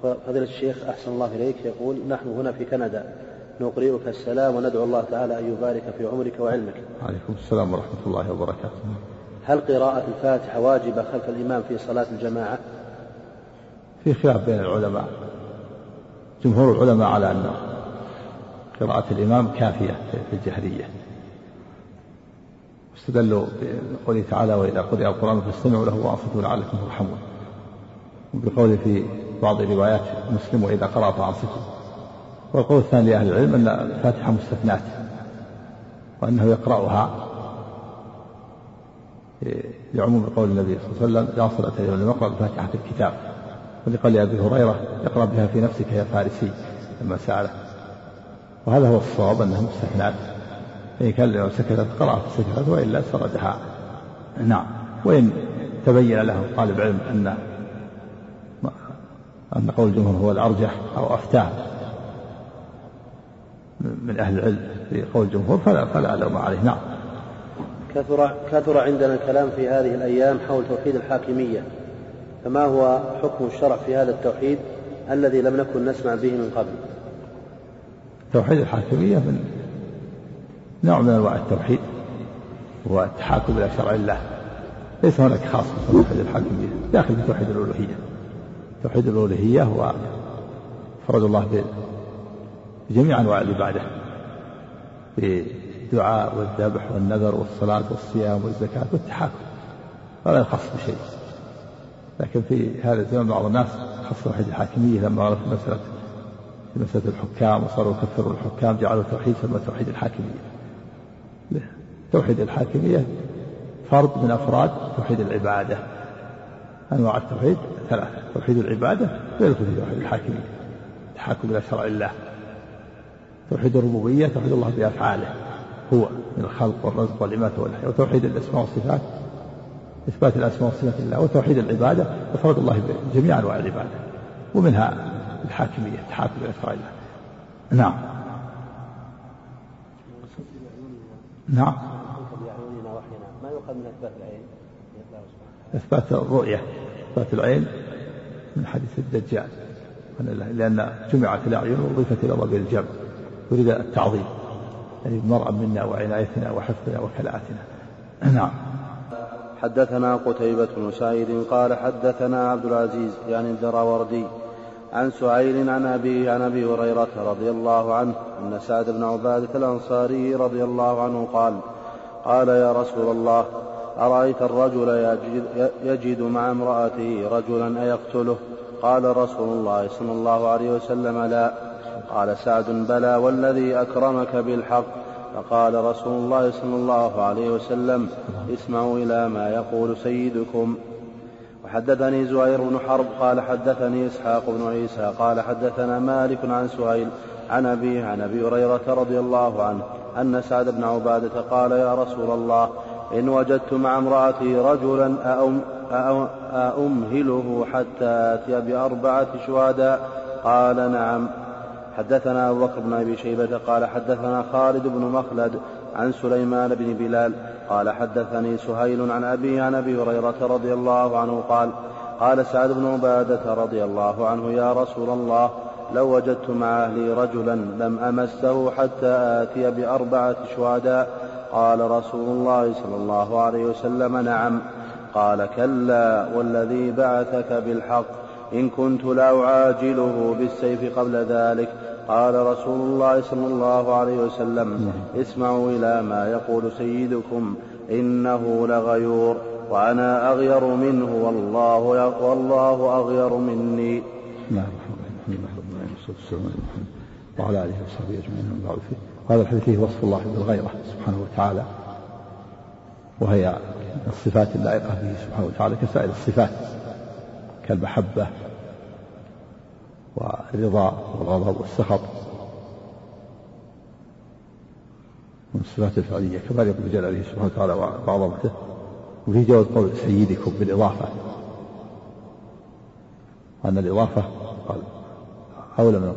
فضيلة الشيخ أحسن الله إليك. يقول نحن هنا في كندا. نقرئك السلام وندعو الله تعالى أن يبارك في عمرك وعلمك. عليكم السلام ورحمة الله وبركاته. هل قراءة الفاتحة واجبة خلف الإمام في صلاة الجماعة؟ في خلاف بين العلماء. جمهور العلماء على أن قراءة الإمام كافية في الجهرية. استدلوا بقوله تعالى وإذا قرئ القرآن فاستمعوا له وأنصتوا لعلكم ترحمون. وبقوله في بعض روايات مسلم وإذا قرأ فأنصتوا. والقول الثاني لأهل العلم أن الفاتحة مستثنات وأنه يقرأها لعموم قول النبي صلى الله عليه وسلم لا صلاة لم يقرأ بفاتحة الكتاب. ولقول أبي هريرة اقرأ بها في نفسك يا فارسي. لما سأله. وهذا هو الصواب أنها مستثنات. فإن كان لو سكتت قرأ فسكتت وإلا سردها. نعم. وإن تبين له طالب علم أن أن قول الجمهور هو الأرجح أو أفتاه من أهل العلم في قول الجمهور فلا فلا لوم عليه. نعم. كثر كثر عندنا الكلام في هذه الأيام حول توحيد الحاكمية. فما هو حكم الشرع في هذا التوحيد الذي لم نكن نسمع به من قبل؟ توحيد الحاكمية من نوع من أنواع التوحيد هو التحاكم إلى شرع الله. ليس هناك خاص في توحيد الحاكمية داخل في توحيد الألوهية. توحيد الألوهية هو فرد الله بجميع أنواع العبادة بالدعاء والذبح والنذر والصلاة والصيام والزكاة والتحاكم. ولا يخص بشيء. لكن في هذا الزمن بعض الناس خص توحيد الحاكمية لما في مسألة مسألة الحكام وصاروا يكفروا الحكام جعلوا التوحيد ثم توحيد الحاكمية. توحيد الحاكمية فرد من أفراد توحيد العبادة. أنواع التوحيد ثلاثة توحيد العبادة غير توحيد الحاكمية التحاكم إلى شرع الله. توحيد الربوبية توحيد الله بأفعاله هو من الخلق والرزق والإماتة والحياة. وتوحيد الأسماء والصفات إثبات الأسماء والصفات لله. وتوحيد العبادة وفرض الله بجميع أنواع العبادة. ومنها الحاكمية التحاكم إلى شرع الله. نعم. نعم. يؤخذ من إثبات العين إثبات الرؤية إثبات العين من حديث الدجال لأن جمعت الأعين وأضيفت إلى ضمير الجمع يريد التعظيم يعني مرأى منا وعنايتنا وحفظنا وكلاءتنا [clears throat] نعم. حدثنا قتيبة بن سعيد قال حدثنا عبد العزيز يعني الدراوردي عن سعيل عن أبيه عن أبي هريرة رضي الله عنه أن سعد بن عبادة الأنصاري رضي الله عنه قال قال يا رسول الله أرأيت الرجل يجد, يجد مع امرأته رجلا أيقتله؟ قال رسول الله صلى الله عليه وسلم لا. قال سعد بلى والذي أكرمك بالحق. فقال رسول الله صلى الله عليه وسلم اسمعوا إلى ما يقول سيدكم. وحدثني زهير بن حرب قال حدثني إسحاق بن عيسى قال حدثنا مالك عن سهيل عن أبيه عن أبي هريرة رضي الله عنه. أن سعد بن عبادة قال يا رسول الله إن وجدت مع امرأتي رجلا أأم أأمهله حتى آتي بأربعة شهداء. قال نعم. حدثنا أبو بكر بن أبي شيبة قال حدثنا خالد بن مخلد عن سليمان بن بلال. قال حدثني سهيل عن أبي عن أبي هريرة رضي الله عنه قال قال سعد بن عبادة رضي الله عنه يا رسول الله لو وجدت مع أهلي رجلا لم أمسه حتى آتي بأربعة شهداء. قال رسول الله صلى الله عليه وسلم نعم. قال كلا والذي بعثك بالحق. إن كنت لأعاجله بالسيف قبل ذلك. قال رسول الله صلى الله عليه وسلم اسمعوا إلى ما يقول سيدكم. إنه لغيور. وأنا أغير منه. والله والله أغير مني. نعم وعلى آله وصحبه أجمعين من بعد. وهذا الحديث فيه وصف الله بالغيرة سبحانه وتعالى وهي الصفات اللائقة به سبحانه وتعالى كسائر الصفات كالمحبة والرضا والغضب والسخط. من الصفات الفعلية كما يقول جلاله سبحانه وتعالى وعظمته وفي جواز قول سيدكم بالإضافة أن الإضافة أولى من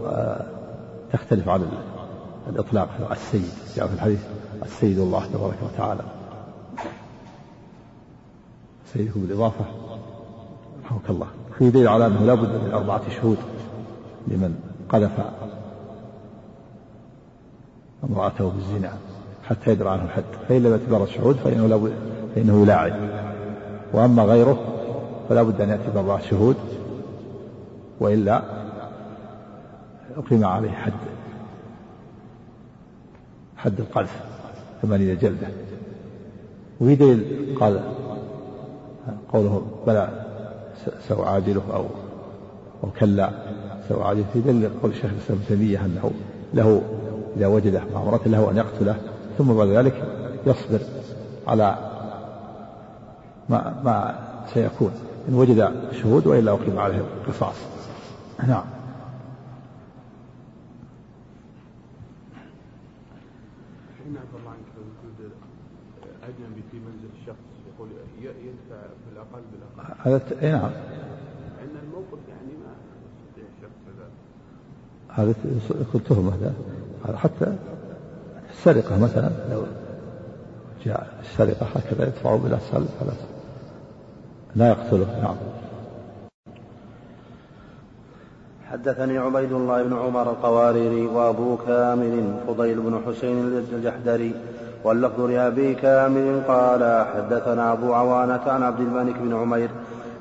تختلف عن الإطلاق السيد جاء في الحديث السيد الله تبارك وتعالى. سيدكم بالإضافة رحمك الله. في دليل على أنه لا بد من أربعة شهود لمن قذف امرأته بالزنا حتى يدرى عنه الحد. فإن لم يعتبر الشهود فإنه لا فإنه يلاعن وأما غيره فلا بد أن يأتي بأربعة شهود وإلا أقيم عليه حد حد القذف ثمانين جلدة. وفي دليل قال قوله بلى سأعاجله أو أو كلا سأعاجله في دليل قول الشيخ الإسلام ابن تيمية أنه له إذا وجده مع امرأة له أن يقتله ثم بعد ذلك يصبر على ما ما سيكون. إن وجد شهود وإلا أقيم عليه القصاص. نعم أجنبي في منزل الشخص يقول يدفع بالأقل بالأقل هذا اي نعم. عندنا الموقف يعني ما يستطيع هذا هذا يكون تهمة هذا حتى السرقة مثلا لو جاء السرقة هكذا يدفعه بلا فلا لا يقتله نعم. حدثني عبيد الله بن عمر القواريري وأبو كامل فضيل بن حسين الجحدري واللفظ لأبي كامل قال حدثنا أبو عوانة عن عبد الملك بن عمير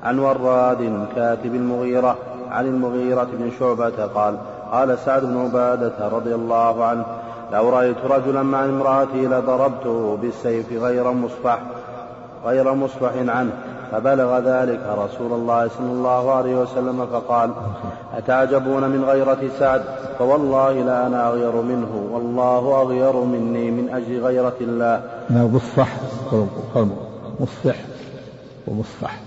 عن وراد كاتب المغيرة عن المغيرة بن شعبة قال قال سعد بن عبادة رضي الله عنه لو رأيت رجلا مع امرأتي لضربته بالسيف غير مصفح غير مصفح عنه. فبلغ ذلك رسول الله صلى الله عليه وسلم فقال أتعجبون من غيرة سعد؟ فوالله لا أنا أغير منه والله أغير مني من أجل غيرة الله. مصفح مصفح ومصفح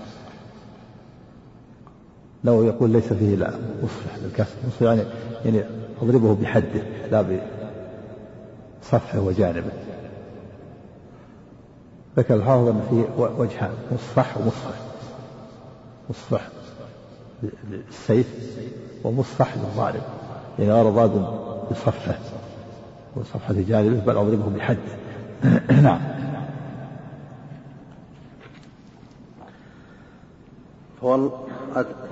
لو يقول ليس فيه لا مصفح بالكسر. مصفح يعني يعني أضربه بحده لا بصفحه وجانبه. ذكر الحافظ أن فيه وجهان مصفح ومصفح. مصفح بالسيف ومصفح للضارب يعني غير ضاد بصفحة. وصفحة جانبه بل أضربه بحد. [clears throat] نعم.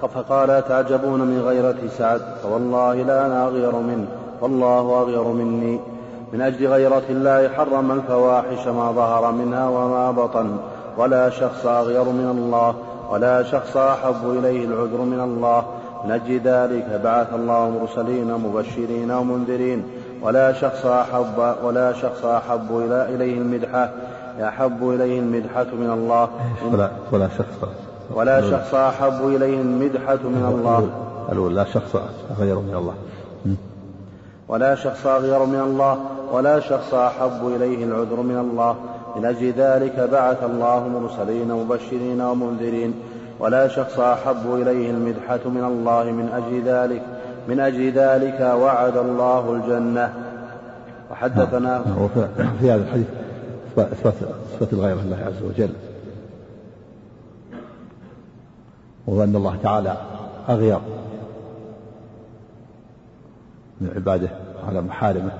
فقال أتعجبون من غيرة سعد؟ فوالله لا أنا أغير منه. والله أغير مني. من أجل غيرة الله حرم الفواحش ما ظهر منها وما بطن. ولا شخص أغير من الله ولا شخص أحب إليه العذر من الله. من أجل ذلك بعث الله مرسلين مبشرين ومنذرين. ولا شخص أحب ولا شخص أحب إلى إليه المدحة. أحب إليه المدحة من الله. ولا ولا شخص ولا شخص أحب إليه المدحة من الله. لا شخص غير من الله. ولا شخص أغير من الله ولا شخص أحب إليه العذر من الله. من أجل ذلك بعث الله مرسلين مبشرين ومنذرين. ولا شخص أحب إليه المدحة من الله من أجل ذلك من أجل ذلك وعد الله الجنة. وحدثنا نعم. وفي في هذا الحديث إثبات إثبات الغيرة لله عز وجل. وأن الله تعالى أغير من عباده على محارمه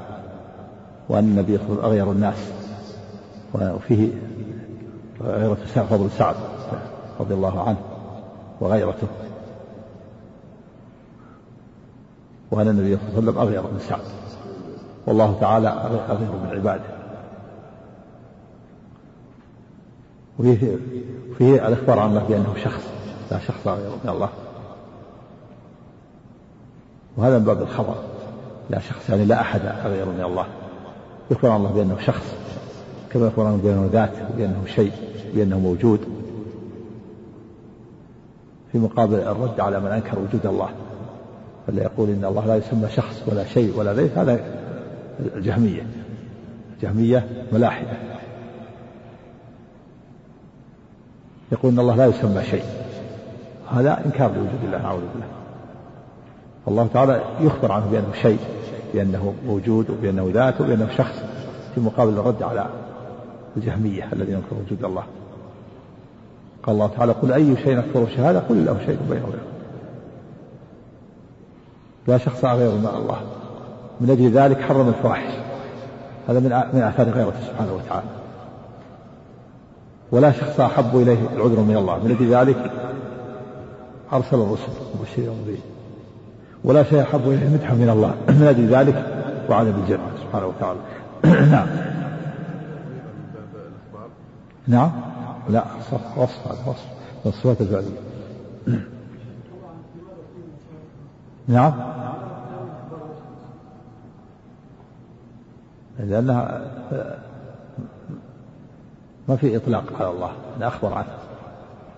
وأن النبي أغير الناس وفيه غيرة فضل سعد رضي الله عنه وغيرته. وأن النبي صلى الله عليه وسلم أغير من سعد. والله تعالى أغير من عباده. وفيه فيه الإخبار عن الله بأنه شخص لا شخص أغير من الله. وهذا من باب الخبر. لا شخص يعني لا أحد أغير من الله. يخبر الله بأنه شخص كما يخبر عنه بأنه ذات بأنه شيء بأنه موجود. في مقابل الرد على من أنكر وجود الله. فلا يقول إن الله لا يسمى شخص ولا شيء ولا ذات هذا الجهمية. جهمية ملاحدة. يقول إن الله لا يسمى شيء. هذا إنكار لوجود الله أعوذ بالله. الله تعالى يخبر عنه بأنه شيء. بأنه موجود وبأنه ذات وبأنه شخص في مقابل الرد على الجهمية الذين ينكرون وجود الله. قال الله تعالى قل أي شيء أكبر شهادة قل له شيء بينه وبينه. لا شخص غير من الله. من أجل ذلك حرم الفواحش. هذا من من آثار غيرته سبحانه وتعالى. ولا شخص أحب إليه العذر من الله. من أجل ذلك أرسل الرسل مبشرين ومنذرين. ولا شيء أحب إليه المدحة من الله. [clears throat] من أجل ذلك وعد بالجنة سبحانه وتعالى. [clears throat] نعم. نعم. لا وصف هذا وصف. الصفات الفعلية. [clears throat] نعم. لأنها ما في إطلاق على الله. أنا أخبر عنه.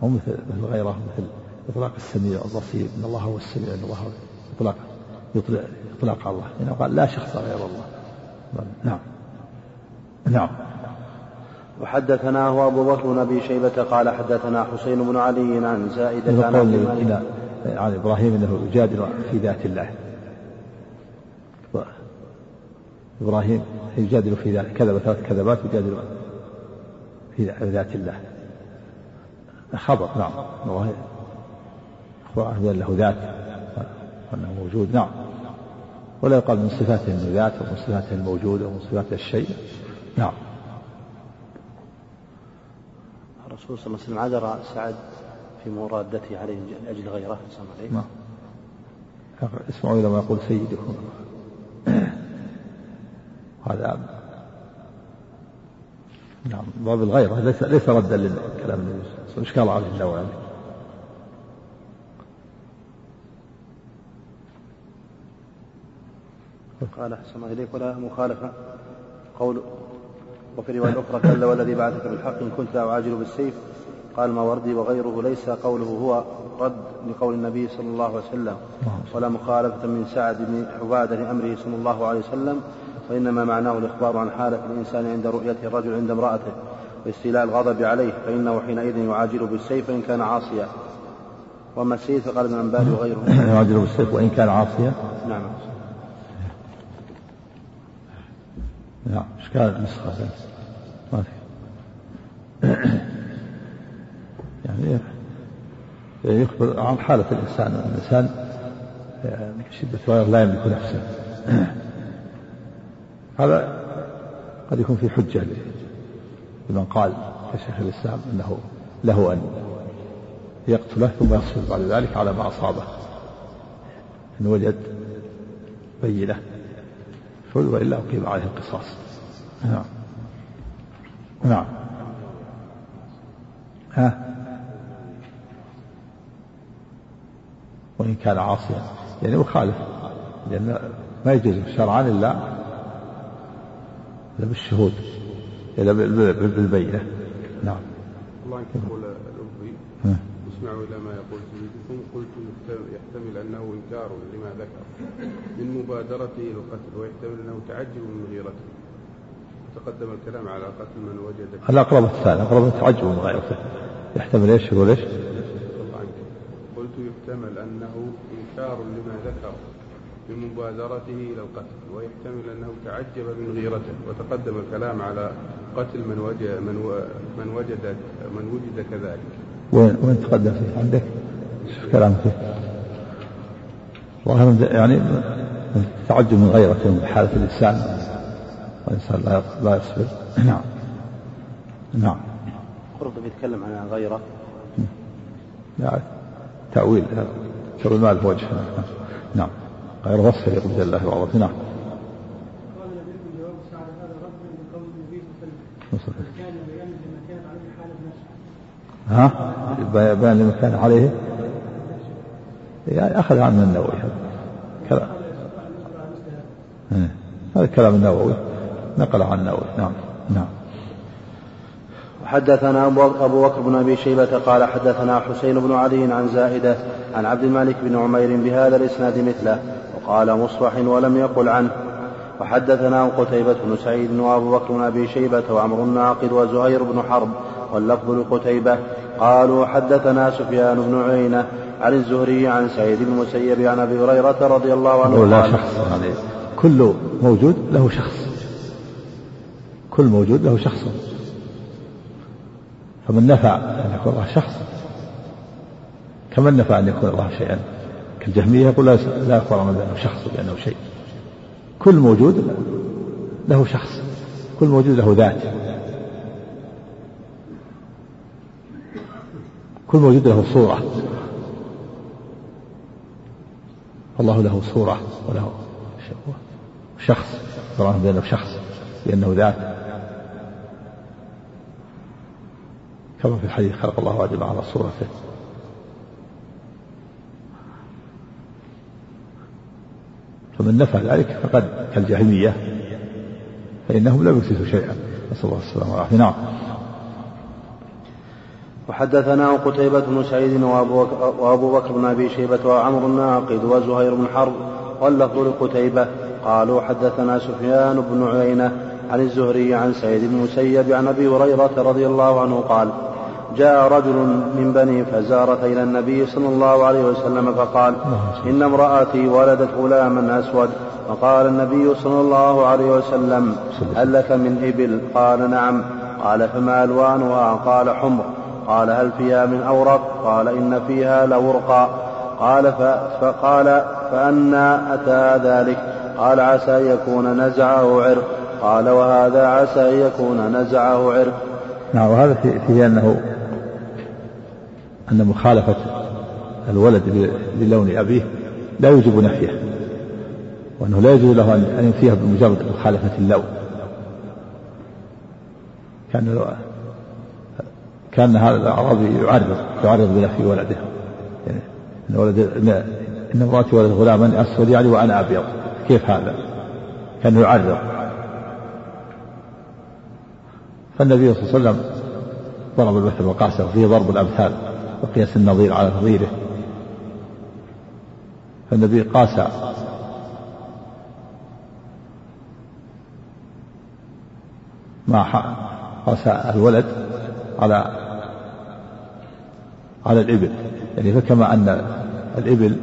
مو مثل غيره مثل إطلاق السميع البصير. إن الله هو السميع إن الله هو إطلاق يطلق إطلاق على الله. يعني قال لا شخص غير الله. نعم. نعم. وحدثناه أبو بكر بن أبي شيبة قال حدثنا حسين بن علي عن زائدة عن قول عن إبراهيم أنه يجادل في ذات الله. إبراهيم يجادل في ذات كذب ثلاث كذبات يجادل في ذات الله. خبر نعم. الله أخبر له ذات. وأنه موجود نعم. ولا يقال من صفاته انه ذات ومن صفاته الموجود ومن صفاته الشيء. نعم. الرسول صلى الله عليه وسلم عذر سعد في مرادته عليه لاجل غيره صلى الله عليه نعم. اسمعوا إلى ما يقول سيدكم. هذا نعم باب الغيرة ليس ليس ردا للكلام النبي صلى الله عليه وسلم. إشكال عليه النووي قال أحسن إليك. ولا مخالفة. قول وفي الرواية الأخرى كلا والذي بعثك بالحق إن كنت أعاجل بالسيف. قال ماوردي وغيره ليس قوله هو رد لقول النبي صلى الله عليه وسلم. ولا مخالفة من سعد بن عبادة لأمره صلى الله عليه وسلم وإنما معناه الإخبار عن حالة الإنسان عند رؤية الرجل عند امرأته واستيلاء الغضب عليه فإنه حينئذ يعاجل بالسيف وإن كان عاصيا. وأما السيف فقال ابن أنبال وغيره. يعاجل بالسيف وإن كان عاصيا. نعم. نعم إشكال النسخة ما في. [coughs] يعني يخبر عن حالة الإنسان. الإنسان يعني شدة الغير لا يملك نفسه. [coughs] هذا قد يكون في حجة لمن قال كشيخ الإسلام أنه له أن يقتله ثم يصبر بعد ذلك على ما أصابه. إن وجد بينة وإلا أقيم عليه القصاص. نعم. نعم. ها؟ وإن كان عاصيا. يعني مخالف. لأن ما يجوز شرعا إلا إلا بالشهود. إلا بالبينة. نعم. الله يقول الأبي اسمعوا إلى ما يقول سيدكم. قلت يحتمل أنه إنكار لما ذكر. من مبادرته إلى القتل ويحتمل أنه تعجب من غيرته. تقدم الكلام على قتل من وجد الأقرب الثاني؟ أقرب التعجب من غيرته يحتمل إيش؟ يقول إيش؟ قلت يحتمل أنه إنكار لما ذكر من مبادرته إلى القتل ويحتمل أنه تعجب من غيرته. وتقدم الكلام على قتل من وجد من, من وجد من وجد كذلك. وين وين تقدم فيه عندك؟ شوف كلام فيه ظاهر يعني تعجب من غيرته من حالة الإنسان. والإنسان لا لا يصبر. [clears throat] نعم. نعم. قرطبي يتكلم عن غيره. يعني تأويل. تأويل ما له وجه. نعم. غير وصف يليق الله وعظمته نعم. ها؟ بيان لما كان عليه. يعني أخذ عنه النووي هذا. كلام هذا كلام النووي. نقل عن النووي. نعم. نعم. وحدثنا أبو بكر بن أبي شيبة قال حدثنا حسين بن علي عن زائدة عن عبد الملك بن عمير بهذا الإسناد مثله وقال مصبح ولم يقل عنه. وحدثنا قتيبة بن سعيد وأبو بكر بن أبي شيبة وعمر الناقد وزهير بن حرب واللفظ لقتيبة قالوا حدثنا سفيان بن عيينة عن الزهري عن سعيد بن المسيب عن أبي هريرة رضي الله عنه لا قال شخص كل موجود له شخص. كل موجود له شخص. فمن نفى أن يكون الله شخص. كمن نفى أن يكون الله شيئا. كالجهمية يقول لا يقرن بأنه شخص بأنه شيء. كل موجود له شخص. كل موجود له ذات. كل موجود له صورة. الله له صورة وله شخص قرآن بأنه شخص لأنه ذات. كما في الحديث خلق الله آدم على صورته. فمن نفى ذلك فقد كالجهمية فإنهم لم يثبتوا شيئا. نسأل الله السلامة والعافية. نعم. وحدثنا قتيبة بن سعيد وأبو بكر بن أبي شيبة وعمر الناقد وزهير بن حرب واللفظ لقتيبة. قالوا حدثنا سفيان بن عيينة عن الزهري عن سعيد بن المسيب عن أبي هريرة رضي الله عنه قال جاء رجل من بني فزارة إلى النبي صلى الله عليه وسلم فقال إن امرأتي ولدت غلاما أسود. فقال النبي صلى الله عليه وسلم هل لك من إبل؟ قال نعم. قال فما ألوانها؟ قال حمر. قال هل فيها من أورق؟ قال إن فيها لورقا قال فقال فأنا أتى ذلك. قال عسى أن يكون نزعه عرق. قال وهذا عسى أن يكون نزعه عرق. نعم وهذا فيه أنه أن مخالفة الولد بلون أبيه لا يوجب نفيه وأنه لا يجوز له أن ينفيه بمجرد مخالفة اللون. كان كان هذا الأعرابي يعرض يعرض بنفي ولده يعني إن ولد إن امرأتي ولد غلاما أسود يعني وأنا أبيض. كيف هذا؟ كان يعرض. فالنبي صلى الله عليه وسلم ضرب المثل وقاسه فيه ضرب الأمثال وقياس النظير على نظيره. فالنبي قاس ما قاس الولد على على الإبل. يعني فكما أن الإبل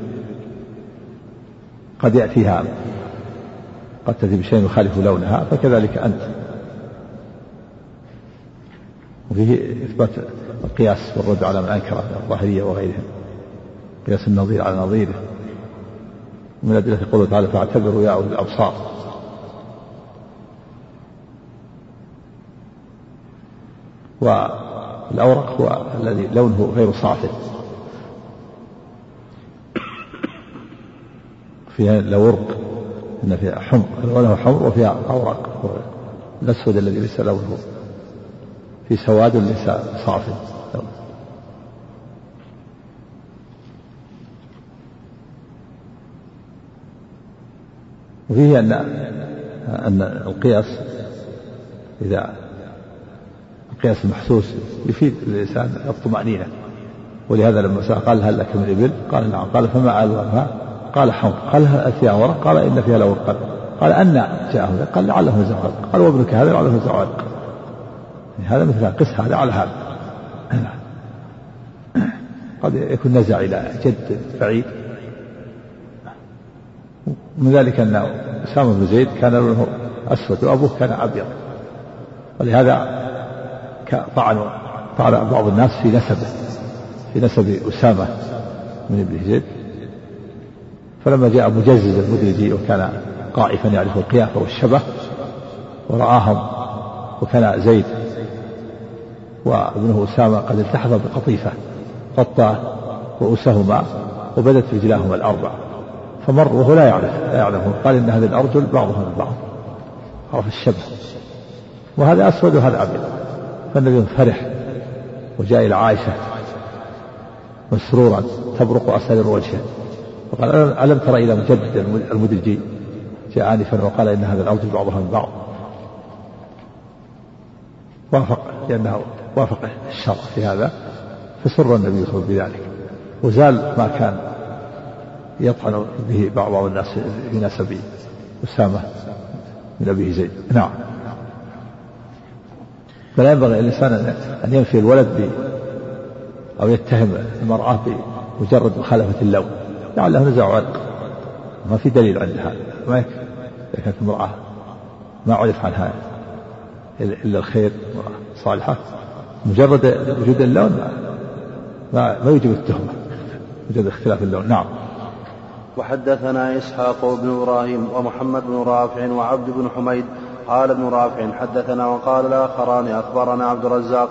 قد يأتيها قد تأتي بشيء يخالف لونها فكذلك أنت. وفيه إثبات القياس والرد على من أنكر الظاهرية وغيرهم قياس النظير على نظيره. ومن أدلة قوله تعالى فاعتبروا يا أولي الأبصار. والأورق هو الذي لونه غير صافي فيها لورق إن فيها حمر لونها حمر وفيها أوراق الأسود الذي ليس لونه في سواد ليس صافي وفيه أن أن القياس إذا القياس المحسوس يفيد الإنسان الطمأنينة. ولهذا لما سأل قال هل لك من إبل؟ قال نعم. قال فما ألوانها؟ قال حمر. قال هل فيها ورق؟ قال إن فيها لورقا قال أن جاءه. قال لعله نزع ورق قال وابنك هذا لعله يعني هذا مثل قس هذا على هذا. [clears throat] قد يكون نزع إلى جد بعيد. من ذلك أن أسامة بن زيد كان لونه أسود وأبوه كان أبيض. ولهذا طعن طعن بعض الناس في نسبه في نسب أسامة من ابن زيد فلما جاء مجزز المدرجي وكان قائفا يعرف القيافة والشبه ورآهم وكان زيد وابنه أسامة قد التحف بقطيفة غطى رؤوسهما وبدت رجلاهما الأربع. فمر وهو لا يعرف لا يعلمه. قال إن هذه الأرجل بعضها من بعض. عرف الشبه. وهذا أسود وهذا أبيض. فالنبي فرح وجاء إلى عائشة مسرورا تبرق أسارير وجهه. وقال ألم تر إلى مجدد المدرجي؟ جاء آنفا وقال إن هذا الأرجل بعضها من بعض وافق لأنه وافق الشرع في هذا فسر النبي صلى الله عليه وسلم بذلك. وزال ما كان يطعن به بعض الناس في نسب أسامة من أبيه زيد. نعم. فلا ينبغي الإنسان أن ينفي الولد ب أو يتهم المرأة بمجرد مخالفة اللون لعله نزع عرق ما في دليل عند هذا. ما يكفي. إذا كانت امرأة ما عرف عنها إلا الخير صالحة مجرد وجود اللون ما, ما, يوجب التهمة. وجود اختلاف اللون نعم. وحدثنا إسحاق بن إبراهيم ومحمد بن رافع وعبد بن حميد قال ابن رافع حدثنا وقال الآخران أخبرنا عبد الرزاق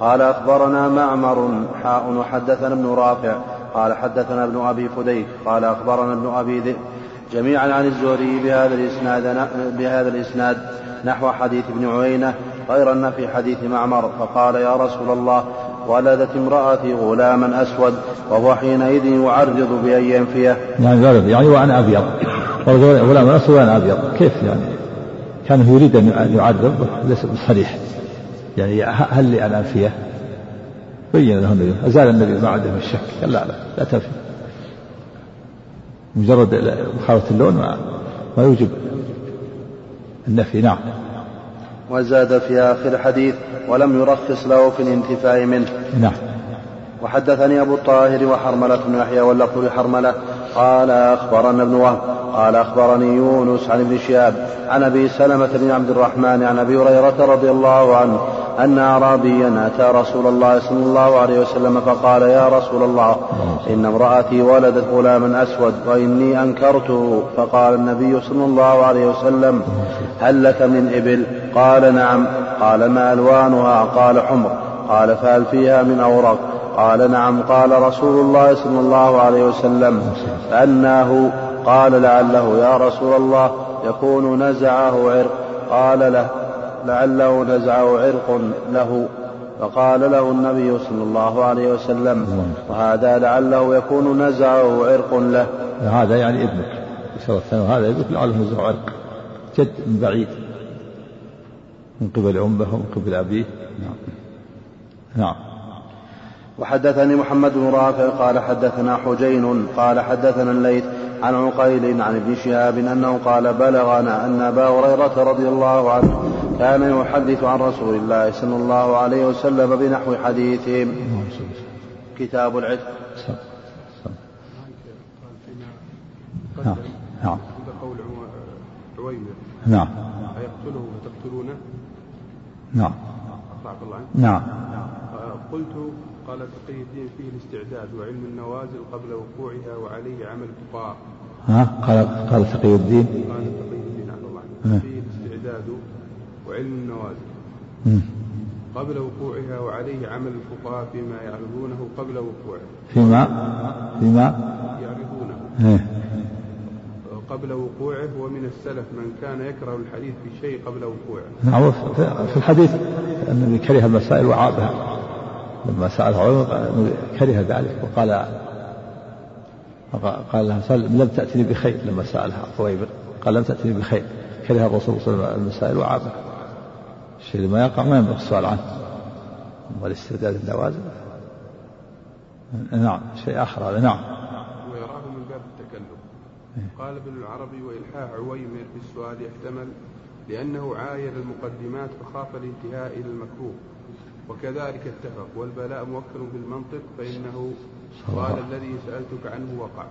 قال أخبرنا معمر حاء وحدثنا ابن رافع قال حدثنا ابن أبي فديك قال أخبرنا ابن أبي ذئب جميعا عن الزهري بهذا الإسناد بهذا الإسناد نحو حديث ابن عيينة غير أن في حديث معمر فقال يا رسول الله ولدت امرأتي غلاما أسود وهو حينئذ يعرض بأن ينفيه يعني يعني وأنا أبيض. غلام أسود وأنا أبيض. كيف يعني؟ كان يريد أن يعرض ليس بصريح يعني هل لي أن أنفيه بين له النبي أزال النبي ما عنده الشك. قال لا لا لا تنفي مجرد مخالفة اللون ما, ما يوجب النفي. نعم. وزاد في آخر الحديث ولم يرخص له في الانتفاع منه. نعم. وحدثني أبو الطاهر وحرملة بن يحيى واللفظ لحرملة. قال أخبرنا ابن وهب. قال أخبرني يونس عن ابن شهاب عن أبي سلمة بن عبد الرحمن عن أبي هريرة رضي الله عنه أن أعرابيا أتى رسول الله صلى الله عليه وسلم فقال يا رسول الله إن امرأتي ولدت غلاما أسود وإني أنكرته فقال النبي صلى الله عليه وسلم هل لك من إبل؟ قال نعم. قال ما ألوانها؟ قال حمر. قال فهل فيها من أوراق قال نعم. قال رسول الله صلى الله عليه وسلم فأناه قال لعله يا رسول الله يكون نزعه عرق. قال له لعله نزعه عرق له. فقال له النبي صلى الله عليه وسلم وهذا لعله يكون نزعه عرق له. هذا يعني ابنك. هذا ابنك لعله نزعه عرق. جد من بعيد. من قبل أمه ومن قبل أبيه. نعم. نعم. وحدثني محمد بن رافع قال حدثنا حجين قال حدثنا الليث عن عقيل عن ابن شهاب أنه قال بلغنا أن أبا هريرة رضي الله عنه كان يحدث عن رسول الله صلى الله عليه وسلم بنحو حديثهم. كتاب العتق نعم نعم. قول عويمر نعم أيقتله فتقتلونه؟ نعم. الله نعم. قلت قال تقي الدين فيه الاستعداد وعلم النوازل قبل وقوعها وعليه عمل الفقهاء. ها؟ قال قال تقي الدين. قال تقي الدين عبد الله. فيه الاستعداد وعلم النوازل. قبل وقوعها وعليه عمل الفقهاء فيما يعرضونه قبل وقوعه. فيما؟ فيما؟ يعرضونه. إيه. قبل وقوعه ومن السلف من كان يكره الحديث بشيء قبل وقوعه. نعم في- في الحديث النبي كره المسائل وعابها. لما سأل عمر كره ذلك وقال قال لها لم تأتني بخير لما سألها خويبر قال لم تأتني بخير. كره الرسول صلى الله عليه وسلم المسائل وعابها الشيء اللي ما يقع ما ينبغي السؤال عنه. والاسترداد النوازل نعم شيء آخر هذا نعم. ويراه من باب التكلف قال ابن العربي وإلحاح عويمر في السؤال يحتمل لأنه عاير المقدمات فخاف الانتهاء إلى المكروه. وكذلك اتفق والبلاء موكل بالمنطق فإنه قال الذي سألتك عنه وقع.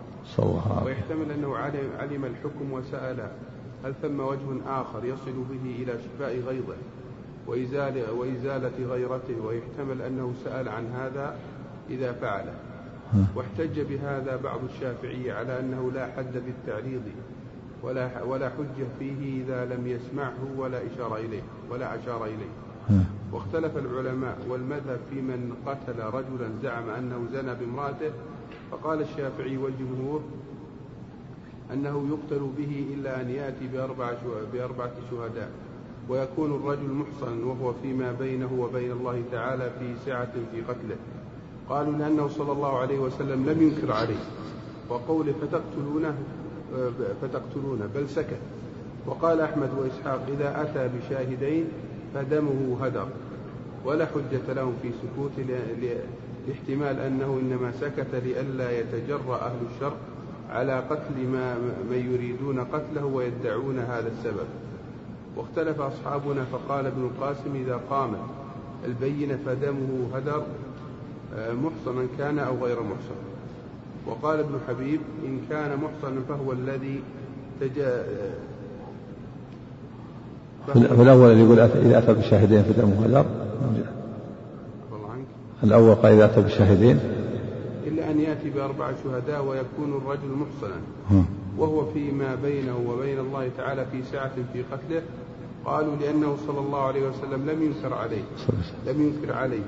ويحتمل أنه علم, علم الحكم وسأل هل ثم وجه آخر يصل به إلى شفاء غيظه وإزالة, وإزالة غيرته ويحتمل أنه سأل عن هذا إذا فعله. واحتج بهذا بعض الشافعية على أنه لا حد في التعريض ولا ولا حجة فيه إذا لم يسمعه ولا إشار إليه ولا أشار إليه. واختلف العلماء والمذهب في من قتل رجلا زعم أنه زنى بامرأته فقال الشافعي والجمهور أنه يقتل به إلا أن يأتي بأربع شو- بأربعة شهداء ويكون الرجل محصنا وهو فيما بينه وبين الله تعالى في سعة في قتله. قالوا لأنه صلى الله عليه وسلم لم ينكر عليه. وقوله فتقتلونه؟ آه، فتقتلونه بل سكت. وقال أحمد وإسحاق إذا أتى بشاهدين فدمه هدر ولا حجة لهم في ل- لاحتمال أنه إنما سكت لئلا يتجرأ أهل الشر على قتل ما من يريدون قتله ويدعون هذا السبب. واختلف أصحابنا فقال ابن القاسم إذا قامت البينة فدمه هدر آه، محصنا كان أو غير محصن. وقال ابن حبيب إن كان محصنا فهو الذي في الأول اللي يقول إذا أتى بشاهدين فدمه هدر الأول قال إذا أتى بشاهدين إلا أن يأتي بأربعة شهداء ويكون الرجل محصنا. وهو فيما بينه وبين الله تعالى في سعة في قتله. قالوا لأنه صلى الله عليه وسلم لم ينكر عليه. لم ينكر عليه.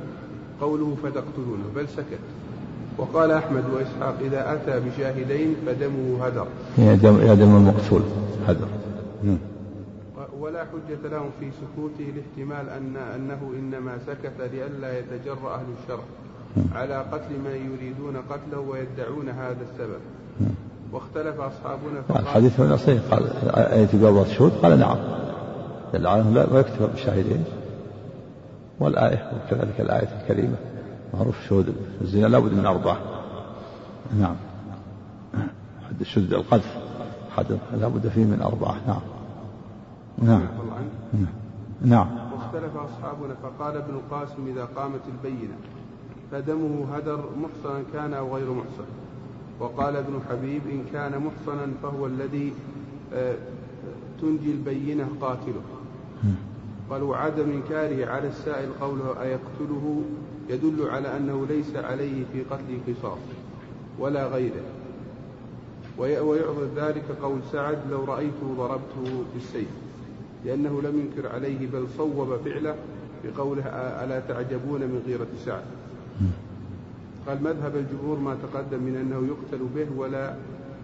قوله فتقتلونه بل سكت. وقال أحمد وإسحاق إذا أتى بشاهدين فدمه هدر. يا دم يا دم المقتول هدر. ولا حجة لهم في سكوته لاحتمال أن أنه إنما سكت لئلا يتجرأ أهل الشر على قتل من يريدون قتله ويدعون هذا السبب. واختلف أصحابنا فقال الحديث هنا صحيح. قال أيتي بأربعة شهود؟ قال نعم. دل على لا ما يكتفى بالشاهدين والآية وكذلك الآية الكريمة. معروف شهود الزنا لابد من أربعة. نعم. حد شد القذف حد لابد فيه من أربعة. نعم. نعم. الله عنه نعم. واختلف أصحابنا فقال ابن القاسم إذا قامت البينة فدمه هدر محصنا كان أو غير محصن. وقال ابن حبيب إن كان محصنا فهو الذي آه، تنجي البينة قاتله. قال وعدم إنكاره على السائل قوله أيقتله؟ يدل على أنه ليس عليه في قتله قصاص ولا غيره. وي- ويعضد ذلك قول سعد لو رأيته ضربته بالسيف. لأنه لم ينكر عليه بل صوب فعله بقوله ألا تعجبون من غيرة سعد. قال مذهب الجمهور ما تقدم من أنه يقتل به ولا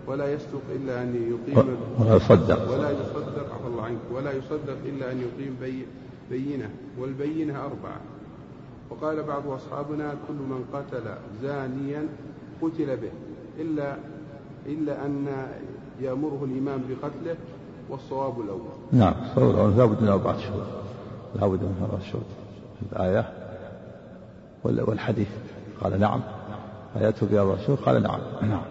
ولا يصدق إلا أن يقيم ولا يصدق. ولا يصدق عفى الله عنك ولا يصدق إلا أن يقيم بي بينة والبينة أربعة. وقال بعض أصحابنا كل من قتل زانيا قتل به إلا إلا أن يأمره الإمام بقتله والصواب الأول. نعم صور لابد من أربعة شهود لابد من أربعة شهود الآية وال- والحديث. قال نعم. آياته بأربعة شهود قال نعم. نعم.